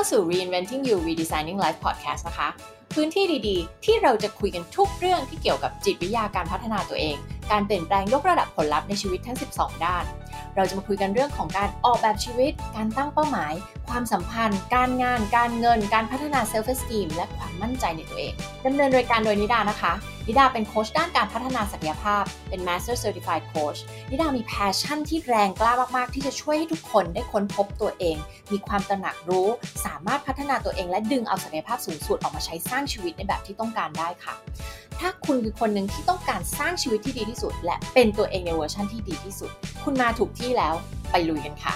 าสู่ Reinventing You Redesigning Life Podcast นะคะ พื้นที่ดีๆ ที่เราจะคุยกันทุกเรื่องที่เกี่ยวกับจิตวิทยาการพัฒนาตัวเอง การเปลี่ยนแปลงยกระดับผลลัพธ์ในชีวิตทั้ง 12 ด้าน เราจะมาคุยกันเรื่องของการออกแบบชีวิต การตั้งเป้าหมาย ความสัมพันธ์ การงาน การเงิน การพัฒนา self esteem และความมั่นใจในตัวเองดำเนินรายการโดยนิดานะคะ นิดาเป็นโค้ชด้านการพัฒนาศักยภาพ เป็น Master Certified Coach นิดามี passion ที่แรงกล้ามาก ๆ ที่จะช่วยให้ทุกคนได้ค้นพบตัวเอง มีความตระหนักรู้ สามารถพัฒนาตัวเองและดึงเอาศักยภาพสูงสุดออกมาใช้สร้างชีวิตในแบบที่ต้องการได้ค่ะ ถ้าคุณคือคนหนึ่งที่ต้องการสร้างชีวิตที่ดีที่สุด และเป็นตัวเองในเวอร์ชันที่ดีที่สุด คุณมาถูกที่แล้ว ไปลุยกันค่ะ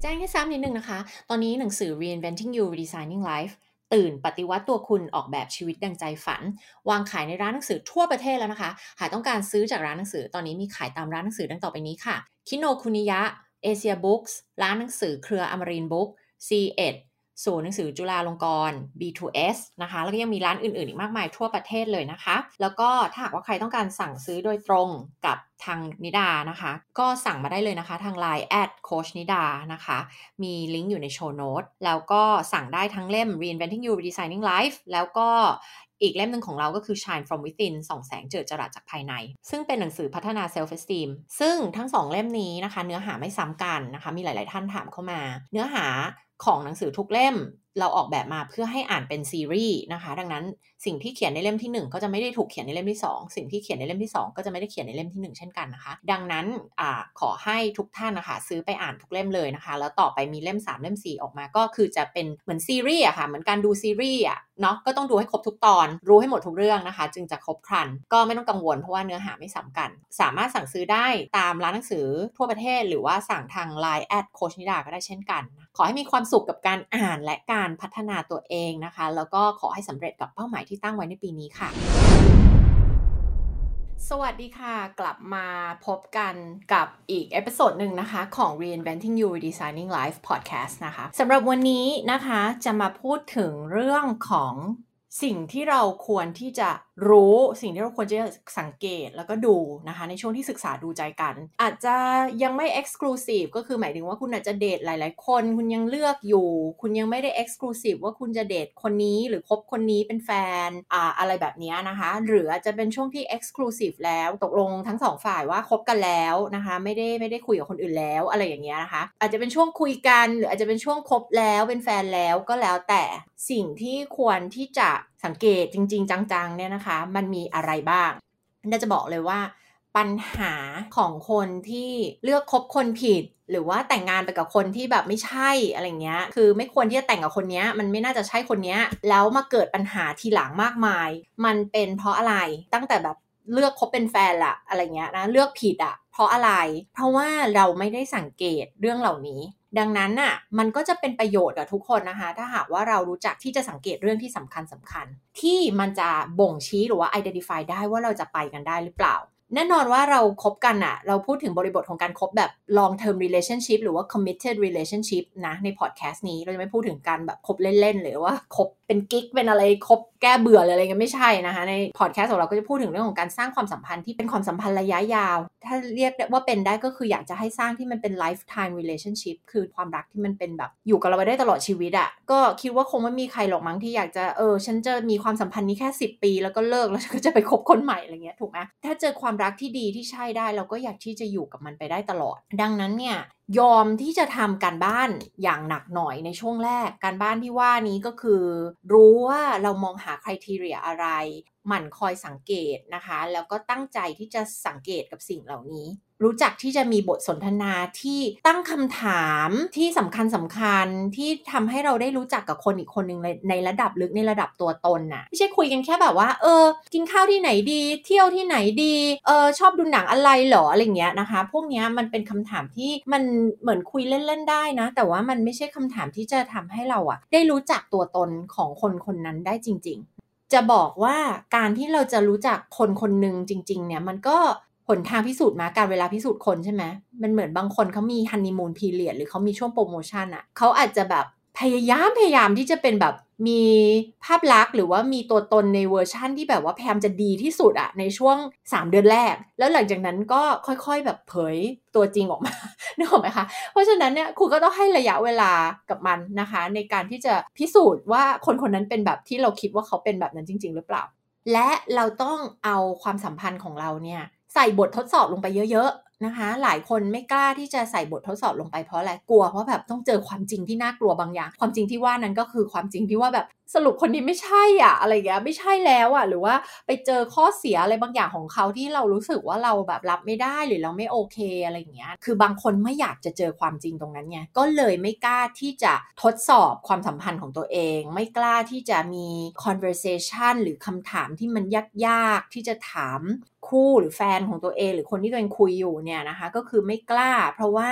แจ้งให้ซ้ำนิดนึงนะคะ ตอนนี้หนังสือ Reinventing You Redesigning Life ตื่นปฏิวัติตัวคุณออกแบบชีวิตดังใจฝัน วางขายในร้านหนังสือทั่วประเทศแล้วนะคะ หากต้องการซื้อจากร้านหนังสือตอนนี้มีขายตามร้านหนังสือดังต่อไปนี้ค่ะคิโนคุนิยะ Asia Books ร้านหนังสือเครืออมรินทร์บุ๊กซีเอ็ด ศูนย์หนังสือจุฬาลงกรณ์ B2S นะคะ แล้วก็ยังมีร้านอื่นๆ อีกมากมายทั่วประเทศเลยนะคะ แล้วก็ถ้าหากว่าใครต้องการสั่งซื้อโดยตรงกับทางนิดานะคะ ก็สั่งมาได้เลยนะคะ ทาง Line @coachนิดานะคะ มีลิงก์อยู่ใน show note แล้วก็สั่งได้ทั้งเล่ม Reinventing You Redesigning Life แล้วก็อีกเล่มหนึ่งของเราก็คือ Shine from Within ส่องแสงเจิดจรัสจากภายใน ซึ่งเป็นหนังสือพัฒนา Self Esteem ซึ่งทั้งสองเล่มนี้นะคะ เนื้อหาไม่ซ้ำกันนะคะ มีหลาย ๆ ท่านถามเข้ามา เนื้อหา ของหนังสือทุกเล่ม เราออกแบบมาเพื่อให้อ่านเป็นซีรีส์นะคะ ดังนั้นสิ่งที่เขียนในเล่มที่ 1 ก็จะไม่ได้ถูกเขียนในเล่มที่ 2 สิ่งที่เขียนในเล่มที่ 2 ก็จะไม่ได้เขียนในเล่มที่ 1 เช่นกันนะคะ ดังนั้นอขอให้ทุกท่านนะคะ ซื้อไปอ่านทุกเล่มเลยนะคะ แล้วต่อไปมีเล่ม 3 เล่ม 4 ออกมาก็คือจะเป็นเหมือนซีรีส์อะค่ะเหมือนการดูซีรีส์อะเนาะก็ต้องดูให้ครบทุกตอน รู้ให้หมดทุกเรื่องนะคะ จึงจะครบครัน ก็ไม่ต้องกังวลเพราะว่าเนื้อหาไม่ซ้ากันสามารถสั่งซื้อได้ตามร้านหนังสือทั่วประเทศ หรือว่าสั่งทาง Line @coachนิดาก็ได้เช่นกัน ขอให้มีความสุขกับการอ่านและการพัฒนาตัวเองนะคะ แล้วก็ขอให้สำเร็จกับเป้าหมายที่ตั้งไว้ในปีนี้ค่ะ สวัสดีค่ะ กลับมาพบกันกับอีก episode หนึ่งนะคะ ของ Reinventing You Redesigning Life Podcast นะคะสำหรับวันนี้นะคะจะมาพูดถึงเรื่องของสิ่งที่เราควรที่จะ รู้สิ่งที่เราควรจะสังเกตแล้วก็ดูนะคะ ในช่วงที่ศึกษาดูใจกัน อาจจะยังไม่ exclusive ก็คือหมายถึงว่าคุณอาจจะเดทหลาย ๆ คน คุณยังเลือกอยู่ คุณยังไม่ได้ exclusive ว่าคุณจะเดทคนนี้หรือคบคนนี้เป็นแฟนอ่าอะไรแบบนี้นะคะ หรืออาจจะเป็นช่วงที่ exclusive แล้วตกลงทั้งสองฝ่ายว่าคบกันแล้วนะคะ ไม่ได้ไม่ได้คุยกับคนอื่นแล้วอะไรอย่างเงี้ยนะคะ อาจจะเป็นช่วงคุยกัน หรืออาจจะเป็นช่วงคบแล้วเป็นแฟนแล้วก็แล้วแต่สิ่งที่ควรที่จะ สังเกตจริง ๆ จังๆเนี่ยนะคะ มันมีอะไรบ้างน่าจะบอกเลยว่า ปัญหาของคนที่เลือกคบคนผิด หรือว่าแต่งงานไปกับคนที่แบบไม่ใช่อะไรเงี้ย คือไม่ควรที่จะแต่งกับคนนี้มันไม่น่าจะใช่คนนี้แล้วมาเกิดปัญหาทีหลังมากมาย มันเป็นเพราะอะไรตั้งแต่แบบเลือกคบเป็นแฟนละอะไรเงี้ยนะเลือกผิดอะเพราะอะไร เพราะว่าเราไม่ได้สังเกตเรื่องเหล่านี้ ดังนั้นน่ะมันก็จะเป็นประโยชน์กับทุกคนนะคะ ถ้าหากว่าเรารู้จักที่จะสังเกตเรื่องที่สำคัญสำคัญ ที่มันจะบ่งชี้หรือว่า identify ได้ว่าเราจะไปกันได้หรือเปล่า แน่นอนว่าเราครบกันอะเราพูดถึงบริบทของการครบแบบ long term relationship หรือว่า committed relationship นะในพอดแคสต์นี้เราจะไม่พูดถึงการแบบคบเล่นๆ หรือว่าคบ เป็นกิ๊กเป็นอะไรคบแก้เบื่ออะไรเงี้ยไม่ใช่นะคะในพอดแคสต์ของเราก็จะพูดถึงเรื่องของการสร้างความสัมพันธ์ที่เป็นความสัมพันธ์ระยะยาว ถ้าเรียกว่าเป็นได้ก็คืออยากจะให้สร้างที่มันเป็น lifetime relationship คือความรักที่มันเป็นแบบอยู่กับเราไปได้ตลอดชีวิตอะ่ะก็คิดว่าคงไม่มีใครหรอกมั้งที่อยากจะเออฉันจะมีความสัมพันธ์นี้แค่ 10 ปี แล้วก็เลิกแล้วก็จะไปคบคนใหม่อะไรเงี้ยถูกไหมถ้าเจอความรักที่ดีที่ใช่ได้เราก็อยากที่จะอยู่กับมันไปได้ตลอด ดังนั้นเนี่ยยอมที่จะทำการบ้านอย่างหนักหน่อยในช่วงแรก การบ้านที่ว่านี้ก็คือ รู้ว่าเรามองหาคุณทีเรียอะไร หมั่นคอยสังเกตนะคะ แล้วก็ตั้งใจที่จะสังเกตกับสิ่งเหล่านี้ รู้จักที่จะมีบทสนทนาที่ตั้งคำถามที่สำคัญสำคัญที่ทำให้เราได้รู้จักกับคนอีกคนหนึ่งในระดับลึกในระดับตัวตนน่ะไม่ใช่คุยกันแค่แบบว่า เออ กินข้าวที่ไหนดี เที่ยวที่ไหนดีเออชอบดูหนังอะไรหรออะไรเงี้ยนะคะ พวกนี้มันเป็นคำถามที่มันเหมือนคุยเล่นๆได้นะ แต่ว่ามันไม่ใช่คำถามที่จะทำให้เราอะได้รู้จักตัวตนของคนคนนั้นได้จริง ๆจะบอกว่าการที่เราจะรู้จักคนคนหนึ่งจริง ๆ เนี่ยมันก็ หนทางพิสูจน์ม้ากาลเวลาพิสูจน์คนใช่ไหมมันเหมือนบางคนเขามี honeymoon period หรือเขามีช่วงโปรโมชั่นอ่ะเขาอาจจะแบบพยายามพยายามที่จะเป็นแบบมีภาพลักษณ์หรือว่ามีตัวตนในเวอร์ชั่นที่แบบว่าพยายามจะดีที่สุดอะในช่วง 3 เดือนแรก แล้วหลังจากนั้นก็ค่อยๆแบบเผยตัวจริงออกมานึกออกไหมคะ เพราะฉะนั้นเนี่ยคุณก็ต้องให้ระยะเวลากับมันนะคะ ในการที่จะพิสูจน์ว่าคนคนนั้นเป็นแบบที่เราคิดว่าเขาเป็นแบบนั้นจริง ๆ หรือเปล่า และเราต้องเอาความสัมพันธ์ของเราเนี่ย ใส่บททดสอบลงไปเยอะ ๆ นะคะ หลายคนไม่กล้าที่จะใส่บททดสอบลงไปเพราะอะไรกลัวเพราะแบบต้องเจอความจริงที่น่ากลัวบางอย่าง ความจริงที่ว่านั้นก็คือความจริงที่ว่าแบบสรุปคนนี้ไม่ใช่อะอะไรเงี้ยไม่ใช่แล้วอะหรือว่าไปเจอข้อเสียอะไรบางอย่างของเขาที่เรารู้สึกว่าเราแบบรับไม่ได้หรือเราไม่โอเคอะไรเงี้ยคือบางคนไม่อยากจะเจอความจริงตรงนั้นไงก็เลยไม่กล้าที่จะทดสอบความสัมพันธ์ของตัวเอง ไม่กล้าที่จะมี conversation หรือคำถามที่มันยากๆที่จะถาม คู่หรือแฟนของตัวเอง หรือคนที่ตัวเองคุยอยู่เนี่ยนะคะก็คือไม่กล้า เพราะว่า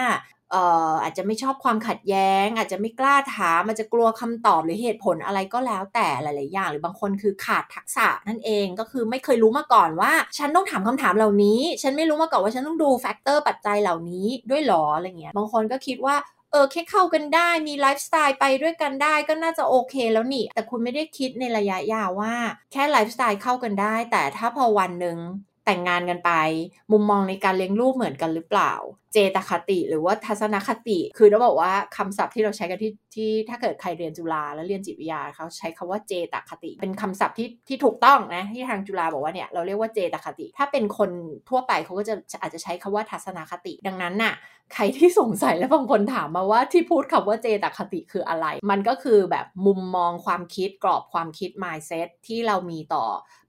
เอ่ออาจจะไม่ชอบความขัดแย้ง อาจจะไม่กล้าถามอาจจะกลัวคำตอบหรือเหตุผลอะไรก็แล้วแต่หลายๆอย่าง หรือบางคนคือขาดทักษะนั่นเองก็คือไม่เคยรู้มาก่อนว่า ฉันต้องถามคำถามเหล่านี้ ฉันไม่รู้มาก่อนว่าฉันต้องดู factor ปัจจัยเหล่านี้ด้วยหรออะไรเงี้ยบางคนก็คิดว่าเออแค่เข้ากันได้มีไลฟ์สไตล์ไปด้วยกันได้ก็น่าจะโอเคแล้วนี่ แต่คุณไม่ได้คิดในระยะยาวว่า แค่ไลฟ์สไตล์เข้ากันได้ แต่ถ้าพอวันหนึ่ง แต่งงานกันไป มุมมองในการเลี้ยงลูกเหมือนกันหรือเปล่า เจตคติหรือว่าทัศนคติ คือเราบอกว่าคำศัพท์ที่เราใช้กันที่ที่ถ้าเกิดใครเรียนจุฬาแล้วเรียนจิตวิทยาเขาใช้คำว่าเจตคติ เป็นคำศัพท์ที่ที่ถูกต้องนะที่ทางจุฬาบอกว่าเนี่ยเราเรียกว่าเจตคติ ถ้าเป็นคนทั่วไปเขาก็จะอาจจะใช้คำว่าทัศนคติ ดังนั้นน่ะใครที่สงสัยและบางคนถามมาว่าที่พูดคำว่าเจตคติคืออะไร มันก็คือแบบมุมมองความคิดกรอบความคิด mindset ที่เรามีต่อ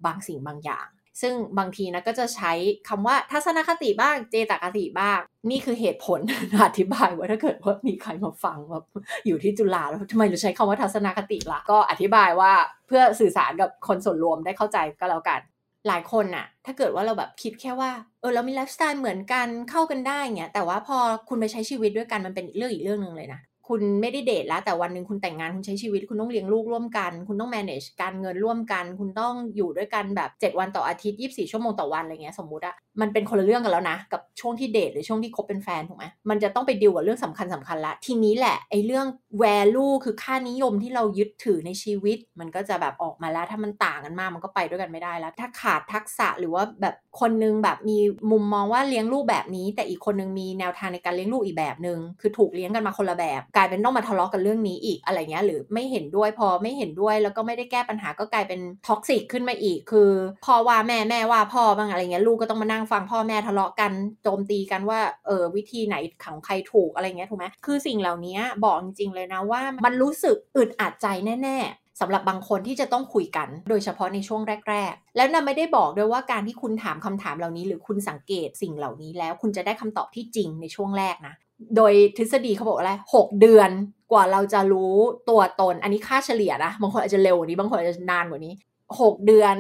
บางสิ่งบางอย่าง ซึ่งบางทีนะก็จะใช้คำว่าทัศนคติบ้างเจตคติบ้าง นี่คือเหตุผล อธิบายว่าถ้าเกิดว่ามีใครมาฟังแบบอยู่ที่จุฬาแล้วทำไมเราใช้คำว่าทัศนคติละ่ะ ก็อธิบายว่าเพื่อสื่อสารกับคนส่วนรวมได้เข้าใจก็แล้วกัน หลายคนน่ะ ถ้าเกิดว่าเราแบบคิดแค่ว่าเออเรามีไลฟ์สไตล์เหมือนกันเข้ากันได้เงี้ยแต่ว่าพอคุณไปใช้ชีวิตด้วยกันมันเป็นเรื่องอีกเรื่องหนึ่งเลยนะ คุณไม่ได้เดทแล้ว แต่วันหนึ่งคุณแต่งงานคุณใช้ชีวิต คุณต้องเลี้ยงลูกร่วมกัน คุณต้อง manage การเงินร่วมกัน คุณต้องอยู่ด้วยกันแบบ 7 วันต่ออาทิตย์ 24 ชั่วโมงต่อวันอะไรเงี้ยสมมุติอะมันเป็นคนละเรื่องกันแล้วนะ กับช่วงที่เดทหรือช่วงที่คบเป็นแฟนถูกไหมมันจะต้องไปดิวกับเรื่องสำคัญสำคัญละทีนี้แหละไอ้เรื่อง value คือค่านิยมที่เรายึดถือในชีวิต มันก็จะแบบออกมาแล้ว ถ้ามันต่างกันมากมันก็ไปด้วยกันไม่ได้แล้ว ถ้าขาดทักษะหรือว่าแบบคนนึงแบบมีมุมมองว่าเลี้ยงลูกแบบนี้ แต่อีกคนนึงมีแนวทางในการเลี้ยงลูกอีกแบบหนึ่งคือถูกเลี้ยงกันมาคนละแบบ กลายเป็นต้องมาทะเลาะกันเรื่องนี้อีกอะไรเงี้ยหรือไม่เห็นด้วยพอไม่เห็นด้วยแล้วก็ไม่ได้แก้ปัญหาก็กลายเป็น toxic ขึ้นมาอีก คือพ่อว่าแม่แม่ว่าพ่อบ้างอะไรเงี้ยลูกก็ต้องมานั่งฟังพ่อแม่ทะเลาะกันโจมตีกันว่าเออวิธีไหนของใครถูกอะไรเงี้ยถูกไหมคือสิ่งเหล่านี้บอกจริงๆเลยนะว่ามันรู้สึกอึดอัดใจแน่ๆสำหรับบางคนที่จะต้องคุยกัน โดยเฉพาะในช่วงแรก ๆ แล้วนาไม่ได้บอกด้วยว่าการที่คุณถามคำถามเหล่านี้ หรือคุณสังเกตสิ่งเหล่านี้แล้ว คุณจะได้คำตอบที่จริงในช่วงแรกนะ โดยทฤษฎีเขาบอกอะไรหกเดือนกว่าเราจะรู้ตัวตน อันนี้ค่าเฉลี่ยนะ บางคนอาจจะเร็วกว่านี้ บางคนอาจจะนานกว่านี้หกเดือน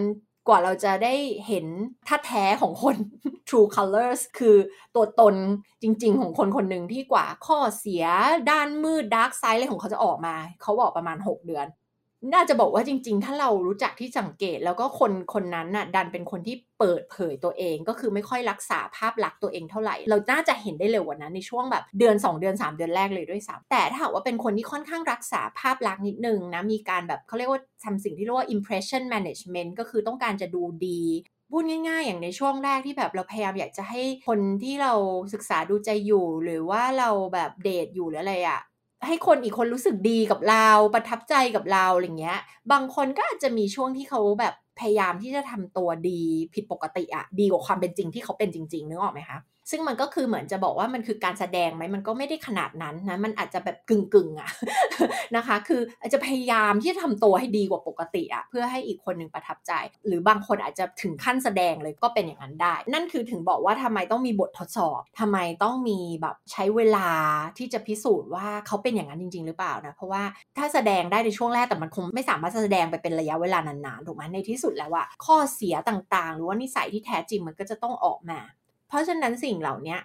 กว่าเราจะได้เห็นท่าแท้ของคน true colors คือตัวตนจริง ๆ ของคนคนหนึ่งที่กว่าข้อเสียด้านมืด dark side อะไรของเขาจะออกมา เขาบอกประมาณ 6 เดือน น่าจะบอกว่าจริง ๆ ถ้าเรารู้จักที่สังเกต แล้วก็คนคนนั้นน่ะดันเป็นคนที่เปิดเผยตัวเอง ก็คือไม่ค่อยรักษาภาพลักษณ์ตัวเองเท่าไหร่ เราน่าจะเห็นได้เร็วกว่านั้นในช่วงแบบเดือน 2 เดือน 3 เดือนแรกเลยด้วยซ้ำแต่ถ้าหากว่าเป็นคนที่ค่อนข้างรักษาภาพลักษณ์นิดนึงนะมีการแบบเขาเรียกว่าทำสิ่งที่เรียกว่า impression management ก็คือต้องการจะดูดีพูดง่ายๆ อย่างในช่วงแรกที่แบบเราพยายามอยากจะให้คนที่เราศึกษาดูใจอยู่ หรือว่าเราแบบเดทอยู่หรืออะไรอะ ให้คนอีกคนรู้สึกดีกับเราประทับใจกับเราอะไรเงี้ย บางคนก็อาจจะมีช่วงที่เขาแบบพยายามที่จะทำตัวดีผิดปกติอะดีกว่าความเป็นจริงที่เขาเป็นจริง ๆ นึกออกไหมคะ ซึ่งมันก็คือเหมือนจะบอกว่ามันคือการแสดงไหมมันก็ไม่ได้ขนาดนั้นนะมันอาจจะแบบกึ่งกึ่งอะนะคะ คืออาจจะพยายามที่จะทำตัวให้ดีกว่าปกติอะเพื่อให้อีกคนหนึ่งประทับใจ หรือบางคนอาจจะถึงขั้นแสดงเลยก็เป็นอย่างนั้นได้ นั่นคือถึงบอกว่าทำไมต้องมีบททดสอบทำไมต้องมีแบบใช้เวลาที่จะพิสูจน์ว่าเขาเป็นอย่างนั้นจริง ๆ หรือเปล่านะเพราะว่าถ้าแสดงได้ในช่วงแรกแต่มันคงไม่สามารถแสดงไปเป็นระยะเวลานานๆถูกไหมในที่สุดแล้วว่าข้อเสียต่างๆ หรือว่านิสัยที่แท้จริงมันก็จะต้องออกมา เพราะฉะนั้นสิ่งเหล่านี้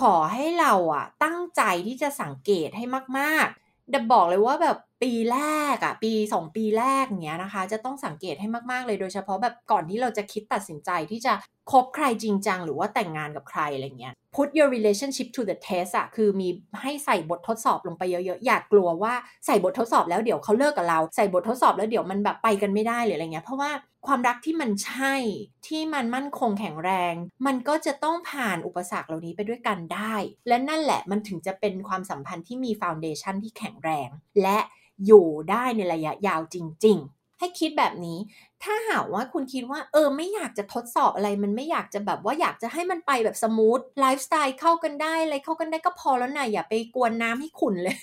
ขอให้เราอะตั้งใจที่จะสังเกตให้มากๆเดบอกเลยว่าแบบ ปีแรกอะปี 2 ปีแรกเนี้ยนะคะ จะต้องสังเกตให้มากๆเลยโดยเฉพาะแบบก่อนที่เราจะคิดตัดสินใจที่จะคบใครจริงจังหรือว่าแต่งงานกับใครอะไรเงี้ย put your relationship to the test อะคือมีให้ใส่บททดสอบลงไปเยอะๆ อยากกลัวว่าใส่บททดสอบแล้วเดี๋ยวเขาเลิกกับเรา ใส่บททดสอบแล้วเดี๋ยวมันแบบไปกันไม่ได้หรืออะไรเงี้ย เพราะว่าความรักที่มันใช่ที่มันมั่นคงแข็งแรง มันก็จะต้องผ่านอุปสรรคเหล่านี้ไปด้วยกันได้ และนั่นแหละมันถึงจะเป็นความสัมพันธ์ที่มีฟาวเดชันที่แข็งแรง และอยู่ได้ในระยะยาวจริง ๆ ให้คิดแบบนี้ ถ้าหากว่าคุณคิดว่า เออ ไม่อยากจะทดสอบอะไร มันไม่อยากจะแบบว่าอยากจะให้มันไปแบบ smooth ไลฟ์สไตล์เข้ากันได้อะไรเข้ากันได้ก็พอแล้วนะอย่าไปกวนน้ำให้ขุ่นเลย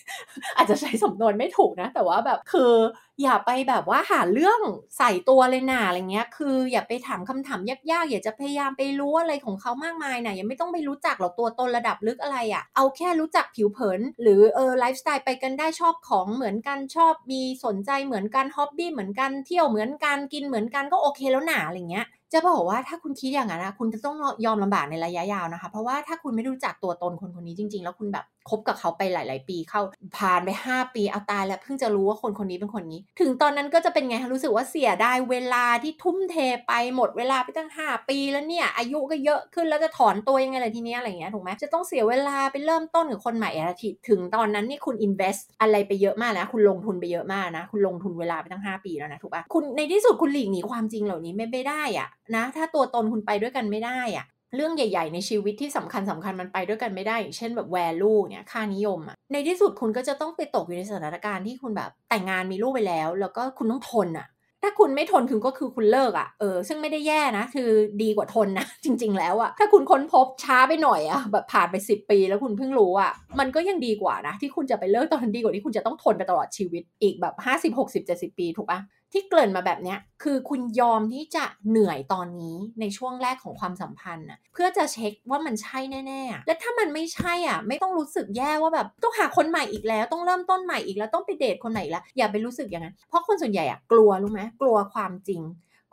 อาจจะใช้สำนวนไม่ถูกนะ แต่ว่าแบบคือ อย่าไปแบบว่าหาเรื่องใส่ตัวเลยนะอะไรเงี้ย คือ อย่าไปถามคำถามยากๆ อย่าจะพยายามไปรู้อะไรของเขามากมายนะยังไม่ต้องไปรู้จักหรอกตัวตนระดับลึกอะไรอ่ะ เอาแค่รู้จักผิวเผิน หรือเออไลฟ์สไตล์ไปกันได้ชอบของเหมือนกันชอบมีสนใจเหมือนกัน hobby เหมือนกันเที่ยวเหมือนกันกินเหมือนกันก็โอเคแล้วหนาอะไรเงี้ย จะบอกว่าถ้าคุณคิดอย่างนั้นนะคุณจะต้องยอมลำบากในระยะยาวนะคะ เพราะว่าถ้าคุณไม่รู้จักตัวตนคนคนนี้จริง ๆ แล้วคุณแบบคบกับเขาไปหลาย ๆ ปีเข้าผ่านไป 5 ปีเอาตายแล้วเพิ่งจะรู้ว่าคนคนนี้เป็นคนนี้ ถึงตอนนั้นก็จะเป็นไงรู้สึกว่าเสียได้เวลาที่ทุ่มเทไปหมดเวลาไปตั้ง 5 ปีแล้วเนี่ย อายุก็เยอะขึ้นแล้วจะถอนตัวยังไงเลยทีนี้อะไรเงี้ยถูกไหมจะต้องเสียเวลาไปเริ่มต้นกับคนใหม่อะไรทีถึงตอนนั้นนี่คุณ invest อะไรไปเยอะมากแล้วคุณลงทุนไปเยอะมากนะ คุณลงทุนเวลาไปตั้ง 5 ปีแล้วนะถูกปะคุณในที่สุดคุณหลีกหนีความจริงเหล่านี้ไม่ได้อะ นะ ถ้าตัวตนคุณไปด้วยกันไม่ได้อะเรื่องใหญ่ ๆ ในชีวิตที่สำคัญสำคัญมันไปด้วยกันไม่ได้อย่างเช่นแบบ value เนี่ยค่านิยมอะในที่สุดคุณก็จะต้องไปตกอยู่ในสถานการณ์ที่คุณแบบแต่งงานมีลูกไปแล้ว แล้วก็คุณต้องทนอะถ้าคุณไม่ทนคุณก็คือคุณเลิกอะเออซึ่งไม่ได้แย่นะ คือดีกว่าทนนะ จริง ๆ แล้วอะถ้าคุณค้นพบช้าไปหน่อยอะแบบผ่านไป 10 ปีแล้วคุณเพิ่งรู้อะมันก็ยังดีกว่านะ ที่คุณจะไปเลิกตอนนั้นดีกว่าที่คุณจะต้องทนไปตลอดชีวิตอีกแบบ 50 60 70 ปีถูกปะ ที่เกริ่นมาแบบเนี้ยคือคุณยอมที่จะเหนื่อยตอนนี้ในช่วงแรกของความสัมพันธ์น่ะเพื่อจะเช็คว่ามันใช่แน่ๆ และถ้ามันไม่ใช่อะไม่ต้องรู้สึกแย่ว่าแบบต้องหาคนใหม่อีกแล้ว ต้องเริ่มต้นใหม่อีกแล้วต้องไปเดทคนใหม่แล้วอย่าไปรู้สึกอย่างนั้น เพราะคนส่วนใหญ่อะกลัวรู้ไหมกลัวความจริง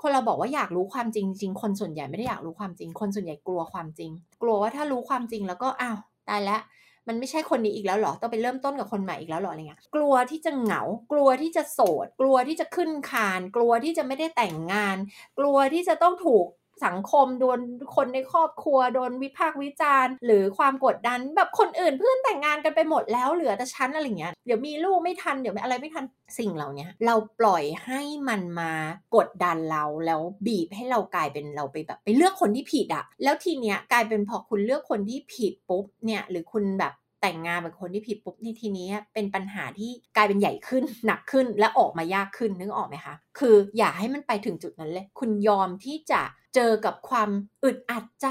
คนเราบอกว่าอยากรู้ความจริงจริงคนส่วนใหญ่ไม่ได้อยากรู้ความจริง คนส่วนใหญ่กลัวความจริง กลัวว่าถ้ารู้ความจริงแล้วก็อ้าวตายแล้ว มันไม่ใช่คนนี้อีกแล้วหรอต้องไปเริ่มต้นกับคนใหม่อีกแล้วหรออะไรเงี้ยกลัวที่จะเหงา กลัวที่จะโสด กลัวที่จะขึ้นคาน กลัวที่จะไม่ได้แต่งงาน กลัวที่จะต้องถูก สังคมโดนคนในครอบครัวโดนวิพากษ์วิจารณ์ หรือความกดดันแบบคนอื่นเพื่อนแต่งงานกันไปหมดแล้วเหลือแต่ฉันอะไรเงี้ยเดี๋ยวมีลูกไม่ทันเดี๋ยวอะไรไม่ทันสิ่งเหล่านี้เราปล่อยให้มันมากดดันเราแล้วบีบให้เรากลายเป็นเราไปแบบไปเลือกคนที่ผิดอะแล้วทีเนี้ยกลายเป็นพอคุณเลือกคนที่ผิดปุ๊บเนี่ยหรือคุณแบบ แต่งงานกับคนที่ผิดปุ๊บในทีนี้เป็นปัญหาที่กลายเป็นใหญ่ขึ้นหนักขึ้นและออกมายากขึ้นนึกออกไหมคะ คืออย่าให้มันไปถึงจุดนั้นเลย คุณยอมที่จะเจอกับความอึดอัดใจ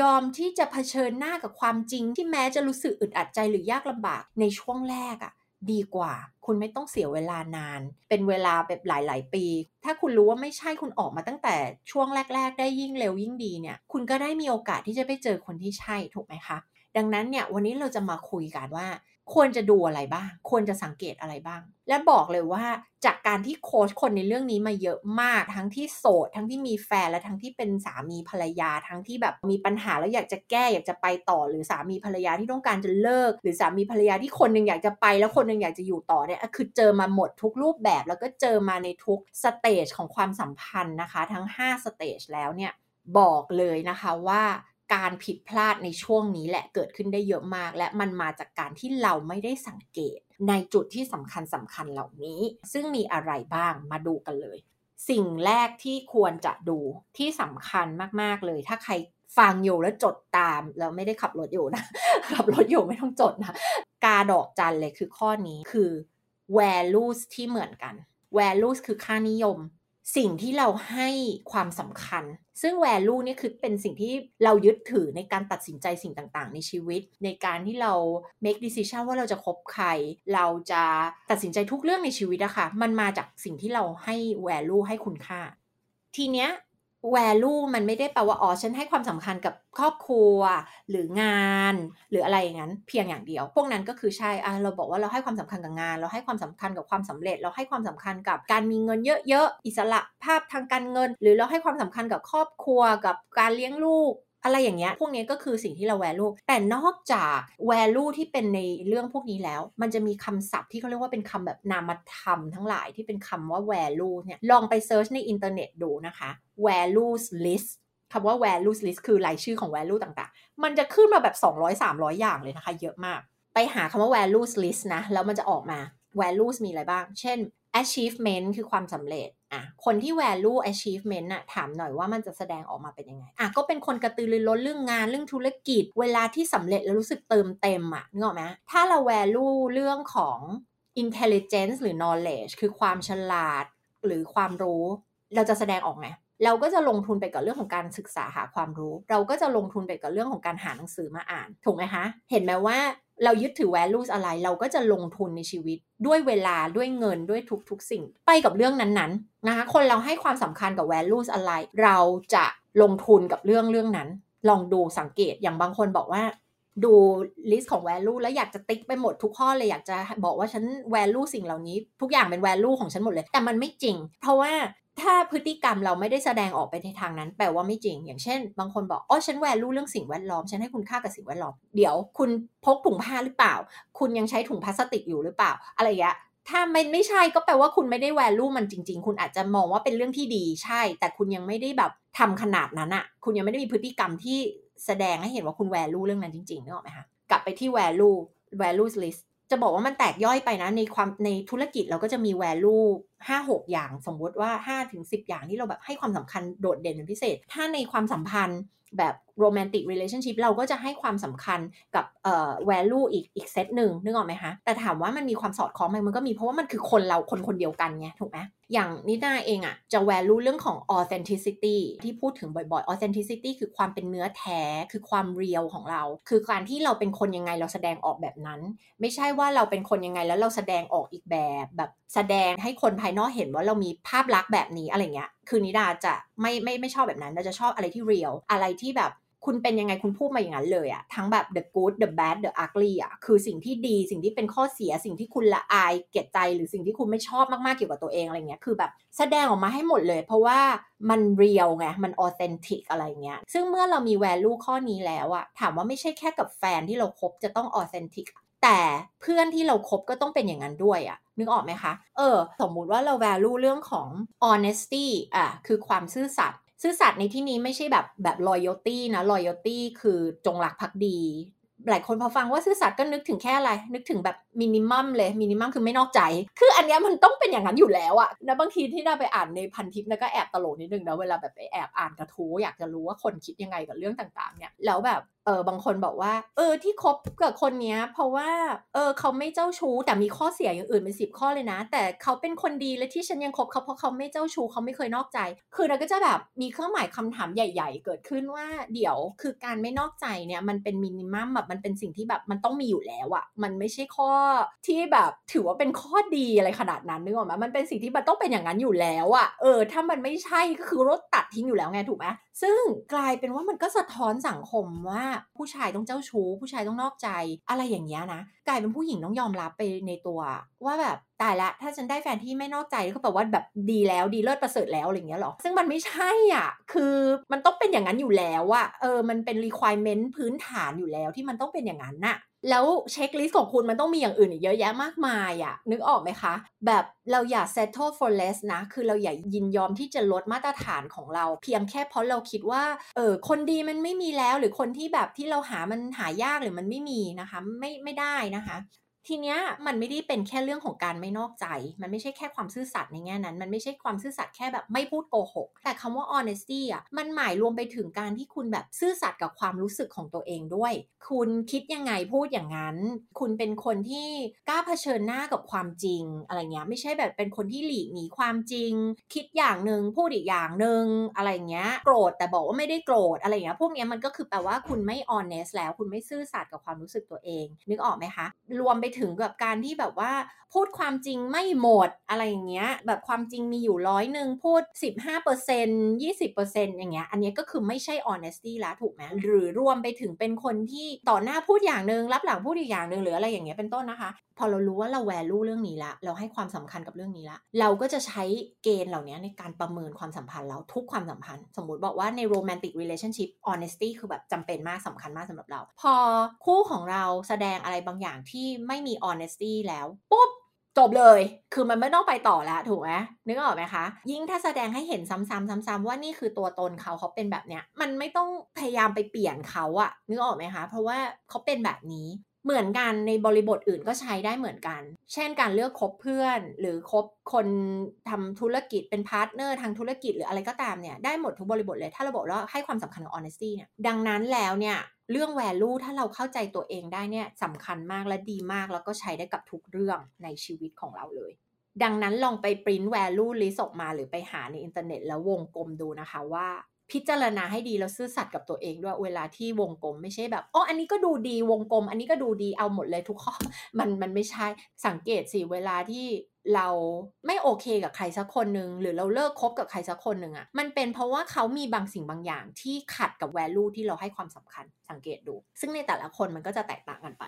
ยอมที่จะเผชิญหน้ากับความจริง ที่แม้จะรู้สึกอึดอัดใจหรือยากลำบากในช่วงแรกอะ่ะดีกว่า คุณไม่ต้องเสียเวลานาน เป็นเวลาแบบหลาย ๆ ปี ถ้าคุณรู้ว่าไม่ใช่คุณออกมาตั้งแต่ช่วงแรก ๆ ได้ยิ่งเร็วยิ่งดีเนี่ย คุณก็ได้มีโอกาสที่จะไปเจอคนที่ใช่ถูกไหมคะ ดังนั้นเนี่ยวันนี้เราจะมาคุยกันว่า ควรจะดูอะไรบ้าง ควรจะสังเกตอะไรบ้าง และบอกเลยว่าจากการที่โค้ชคนในเรื่องนี้มาเยอะมาก ทั้งที่โสด ทั้งที่มีแฟนและทั้งที่เป็นสามีภรรยา ทั้งที่แบบมีปัญหาแล้วอยากจะแก้อยากจะไปต่อ หรือสามีภรรยาที่ต้องการจะเลิก หรือสามีภรรยาที่คนหนึ่งอยากจะไป แล้วคนหนึ่งอยากจะอยู่ต่อเนี่ยคือเจอมาหมดทุกรูปแบบ แล้วก็เจอมาในทุก stage ของความสัมพันธ์นะคะ ทั้ง5 stage แล้วเนี่ยบอกเลยนะคะว่า การผิดพลาดในช่วงนี้แหละเกิดขึ้นได้เยอะมาก และมันมาจากการที่เราไม่ได้สังเกต ในจุดที่สำคัญสำคัญเหล่านี้ ซึ่งมีอะไรบ้างมาดูกันเลย สิ่งแรกที่ควรจะดูที่สำคัญมากๆเลย ถ้าใครฟังอยู่แล้วจดตามแล้วไม่ได้ขับรถอยู่นะ ขับรถอยู่ไม่ต้องจดนะ กาดอกจันเลยคือข้อนี้คือ values ที่เหมือนกัน values คือค่านิยม สิ่งที่เราให้ความสำคัญ ซึ่ง value นี่คือเป็นสิ่งที่เรายึดถือในการตัดสินใจสิ่งต่างๆ ในชีวิต ในการที่เรา make decision ว่าเราจะคบใคร เราจะตัดสินใจทุกเรื่องในชีวิตอะค่ะ มันมาจากสิ่งที่เราให้ value ให้คุณค่า ทีเนี้ย value มันไม่ได้แปลว่าอ๋อฉันให้ความสำคัญกับครอบครัว หรืองาน หรืออะไรอย่างนั้น เพียงอย่างเดียว พวกนั้นก็คือใช่อะเราบอกว่าเราให้ความสำคัญกับงาน เราให้ความสำคัญกับความสำเร็จ เราให้ความสำคัญกับการมีเงินเยอะๆอิสรภาพทางการเงิน หรือเราให้ความสำคัญกับครอบครัวกับการเลี้ยงลูก อะไรอย่างเงี้ยพวกนี้ก็คือสิ่งที่เรา value แต่นอกจาก value ที่เป็นในเรื่องพวกนี้แล้ว มันจะมีคำศัพท์ที่เขาเรียกว่าเป็นคำแบบนามธรรมทั้งหลายที่เป็นคำว่า value เนี่ยลองไป search ในอินเทอร์เน็ตดูนะคะ values list คำว่า values list คือรายชื่อของ value ต่างๆ มันจะขึ้นมาแบบ 200-300 อย่างเลยนะคะ เยอะมาก ไปหาคำว่า values list นะ แล้วมันจะออกมา values มีอะไรบ้าง เช่น achievement คือความสำเร็จอะคนที่ value achievement อะถามหน่อยว่ามันจะแสดงออกมาเป็นยังไงอะก็เป็นคนกระตือรือร้นเรื่องงานเรื่องธุรกิจ เวลาที่สำเร็จแล้วรู้สึกเติมเต็มอะนึกออกไหมถ้าเรา value เรื่องของ intelligence หรือ knowledge คือความฉลาดหรือความรู้ เราจะแสดงออกไหมเราก็จะลงทุนไปกับเรื่องของการศึกษาหาความรู้ เราก็จะลงทุนไปกับเรื่องของการหาหนังสือมาอ่าน ถูกไหมคะ เห็นไหมว่า เรายึดถือ values อะไร เราก็จะลงทุนในชีวิต ด้วยเวลาด้วยเงินด้วยทุกๆ สิ่ง ไปกับเรื่องนั้นๆนะคะคนเราให้ความสำคัญกับ values อะไร เราจะลงทุนกับเรื่องเรื่องนั้น ลองดูสังเกตอย่างบางคนบอกว่า ดู list ของ value แล้วอยากจะติ๊กไปหมดทุกข้อเลยอยากจะบอกว่าฉัน value สิ่งเหล่านี้ ทุกอย่างเป็น value ของฉันหมดเลย แต่มันไม่จริง เพราะว่า ถ้าพฤติกรรมเราไม่ได้แสดงออกไปในทางนั้น แปลว่าไม่จริง อย่างเช่น บางคนบอกอ๋อฉัน value เรื่องสิ่งแวดล้อม ฉันให้คุณค่ากับสิ่งแวดล้อม เดี๋ยวคุณพกถุงผ้าหรือเปล่า คุณยังใช้ถุงพลาสติกอยู่หรือเปล่า อะไรอย่างเงี้ยถ้าไม่ไม่ใช่ก็แปลว่าคุณไม่ได้แวลูมันจริง ๆ คุณอาจจะมองว่าเป็นเรื่องที่ดีใช่ แต่คุณยังไม่ได้แบบทำขนาดนั้นอะคุณยังไม่ได้มีพฤติกรรมที่แสดงให้เห็นว่าคุณแวลูเรื่องนั้นจริงๆนึกออกไหมคะกลับไปที่ value values list จะบอกว่ามันแตกย่อยไปนะ ในความในธุรกิจเราก็จะมี value 5 6อย่างสมมติว่า5ถึงสิอย่างที่เราแบบให้ความสำคัญโดดเด่นเป็นพิเศษ ถ้าในความสัมพันธ์แบบโรแมนติก relationship เราก็จะให้ความสำคัญกับเอ่อ value อีกอีกเซตหนึ่งนึกออกไหมคะแต่ถามว่ามันมีความสอดคล้องไหมมันก็มีเพราะว่ามันคือคนเราคนคนเดียวกันไงถูกไหมอย่างนิดาเองอะจะ value เรื่องของ authenticity ที่พูดถึงบ่อยๆ authenticity คือความเป็นเนื้อแท้ คือความเรียวของเรา คือการที่เราเป็นคนยังไงเราแสดงออกแบบนั้น ไม่ใช่ว่าเราเป็นคนยังไงแล้วเราแสดงออกอีกแบบแบบแสดงให้คนภายนอกเห็นว่าเรามีภาพลักษณ์แบบนี้อะไรเงี้ยคือนิดาจะไม่ไม่ไม่ชอบแบบนั้นเราจะชอบอะไรที่เรียลอะไรที่แบบ คุณเป็นยังไงคุณพูดมาอย่างนั้นเลยอะทั้งแบบ the good the bad the ugly อะคือสิ่งที่ดีสิ่งที่เป็นข้อเสียสิ่งที่คุณละอายเกลียดใจหรือสิ่งที่คุณไม่ชอบมากๆเกี่ยวกับตัวเองอะไรเงี้ยคือแบบแสดงออกมาให้หมดเลย เพราะว่ามันเรียลไงมัน authentic อะไรเงี้ยซึ่งเมื่อเรามี value ข้อนี้แล้วอะถามว่าไม่ใช่แค่กับแฟนที่เราครบจะต้อง authentic แต่เพื่อนที่เราครบก็ต้องเป็นอย่างนั้นด้วยอะนึกออกไหมคะ เออ สมมุติว่าเรา value เรื่องของ honesty อะคือความซื่อสัตย์ ซื่อสัตย์ในที่นี้ไม่ใช่แบบแบบ loyalty นะ loyalty คือจงรักภักดี หลายคนพอฟังว่าซื่อสัตย์ก็นึกถึงแค่อะไร นึกถึงแบบมินิมัมเลยมินิมัมคือไม่นอกใจ คืออันนี้มันต้องเป็นอย่างนั้นอยู่แล้วอะนะบางทีที่เราไปอ่านในพันทิปนะก็แอบตลกนิดนึงนะเวลาแบบไปแอบอ่านกระทู้อยากจะรู้ว่าคนคิดยังไงกับเรื่องต่างๆ เนี่ยแล้วแบบเออบางคนบอกว่า เออที่คบกับคนเนี้ย เพราะว่าเออเขาไม่เจ้าชู้แต่มีข้อเสียอย่างอื่นเป็นสิบข้อเลยนะ แต่เขาเป็นคนดีและที่ฉันยังคบเขาเพราะเขาไม่เจ้าชู้เขาไม่เคยนอกใจ คือเราก็จะแบบมีเครื่องหมายคำถามใหญ่ ๆ เกิดขึ้นว่าเดี๋ยวคือการไม่นอกใจเนี่ยมันเป็นมินิมัมแบบมันเป็นสิ่งที่แบบมันต้องมีอยู่แล้วอะมันไม่ใช่ข้อที่แบบถือว่าเป็นข้อดีอะไรขนาดนั้นนึกออกไหมมันเป็นสิ่งที่มันต้องเป็นอย่างนั้นอยู่แล้วอะเออ ถ้ามันไม่ใช่ก็คือรถตัดทิ้งอยู่แล้วไงถูกไหมซึ่งกลายเป็นว่ามันก็สะท้อนสังคมว่าผู้ชายต้องเจ้าชู้ ผู้ชายต้องนอกใจ อะไรอย่างเงี้ยนะกลายเป็นผู้หญิงต้องยอมรับไปในตัว ว่าแบบตายละถ้าฉันได้แฟนที่ไม่นอกใจก็แปลว่าแบบดีแล้วดีเลิศประเสริฐแล้วอะไรเงี้ยหรอซึ่งมันไม่ใช่อะคือมันต้องเป็นอย่างนั้นอยู่แล้วอะเออมันเป็น requirement พื้นฐานอยู่แล้วที่มันต้องเป็นอย่างนั้นน่ะ แล้วเช็คลิสต์ของคุณมันต้องมีอย่างอื่นอีกเยอะแยะมากมายอะนึกออกไหมคะ แบบเราอย่า settle for less นะ คือเราอย่ายินยอมที่จะลดมาตรฐานของเรา เพียงแค่เพราะเราคิดว่าเออคนดีมันไม่มีแล้วหรือคนที่แบบที่เราหามันหายากหรือมันไม่มีนะคะ ไม่ไม่ได้นะคะ ทีเนี้ยมันไม่ได้เป็นแค่เรื่องของการไม่นอกใจ มันไม่ใช่แค่ความซื่อสัตย์ในแง่นั้น มันไม่ใช่ความซื่อสัตย์แค่แบบไม่พูดโกหก แต่คำว่า honesty อะ มันหมายรวมไปถึงการที่คุณแบบซื่อสัตย์กับความรู้สึกของตัวเองด้วย คุณคิดยังไงพูดอย่างนั้น คุณเป็นคนที่กล้าเผชิญหน้ากับความจริงอะไรเงี้ย ไม่ใช่แบบเป็นคนที่หลีกหนีความจริง คิดอย่างหนึ่งพูดอีกอย่างหนึ่งอะไรเงี้ย โกรธแต่บอกว่าไม่ได้โกรธอะไรเงี้ย พวกเนี้ยมันก็คือแปลว่าคุณไม่ honest แล้ว คุณไม่ซื่อสัตย์กับความรู้สึกตัวเอง นึกออกไหมคะ รวมไปถึงกับการที่แบบว่า พูดความจริงไม่หมดอะไรอย่างเงี้ย แบบความจริงมีอยู่ร้อยหนึ่งพูด 15% 20%อย่างเงี้ย อันนี้ก็คือไม่ใช่ honesty ละถูกไหมหรือรวมไปถึงเป็นคนที่ต่อหน้าพูดอย่างหนึ่งรับหลังพูดอีกอย่างหนึ่งหรืออะไรอย่างเงี้ยเป็นต้นนะคะ อเรารู้ว่าเราแวลูเรื่องนี้ละ เราให้ความสำคัญกับเรื่องนี้ละ เราก็จะใช้เกณฑ์เหล่านี้ในการประเมินความสัมพันธ์เราทุกความสัมพันธ์ สมมติบอกว่าใน romantic relationship honesty คือแบบจำเป็นมากสำคัญมากสำหรับเรา พอคู่ของเราแสดงอะไรบางอย่างที่ไม่มี honesty แล้วปุ๊บจบเลย คือมันไม่ต้องไปต่อแล้วถูกไหมนึกออกไหมคะ ยิ่งถ้าแสดงให้เห็นซ้ำๆซ้ำๆว่านี่คือตัวตนเขาเขาเป็นแบบเนี้ย มันไม่ต้องพยายามไปเปลี่ยนเขาอะนึกออกไหมคะ เพราะว่าเขาเป็นแบบนี้ เหมือนกันในบริบทอื่นก็ใช้ได้เหมือนกัน เช่นการเลือกคบเพื่อน หรือคบคนทำธุรกิจเป็นพาร์ทเนอร์ทางธุรกิจหรืออะไรก็ตามเนี่ยได้หมดทุกบริบทเลย ถ้าเราบอกว่าให้ความสำคัญกับ honesty เนี่ยดังนั้นแล้วเนี่ยเรื่อง value ถ้าเราเข้าใจตัวเองได้เนี่ยสำคัญมากและดีมาก แล้วก็ใช้ได้กับทุกเรื่องในชีวิตของเราเลย ดังนั้นลองไป print value list ออกมา หรือไปหาในอินเทอร์เน็ตแล้ววงกลมดูนะคะว่า พิจารณาให้ดีแล้วซื่อสัตย์กับตัวเองด้วยเวลาที่วงกลมไม่ใช่แบบอ๋ออันนี้ก็ดูดีวงกลม อันนี้ก็ดูดีเอาหมดเลยทุกข้อ มันมันไม่ใช่สังเกตสิเวลาที่เราไม่โอเคกับใครสักคนหนึ่งหรือเราเลิกคบกับใครสักคนหนึ่งอะ่ะมันเป็นเพราะว่าเขามีบางสิ่งบางอย่างที่ขัดกับแวลูที่เราให้ความสำคัญสังเกตดู ซึ่งในแต่ละคนมันก็จะแตกต่างกันไป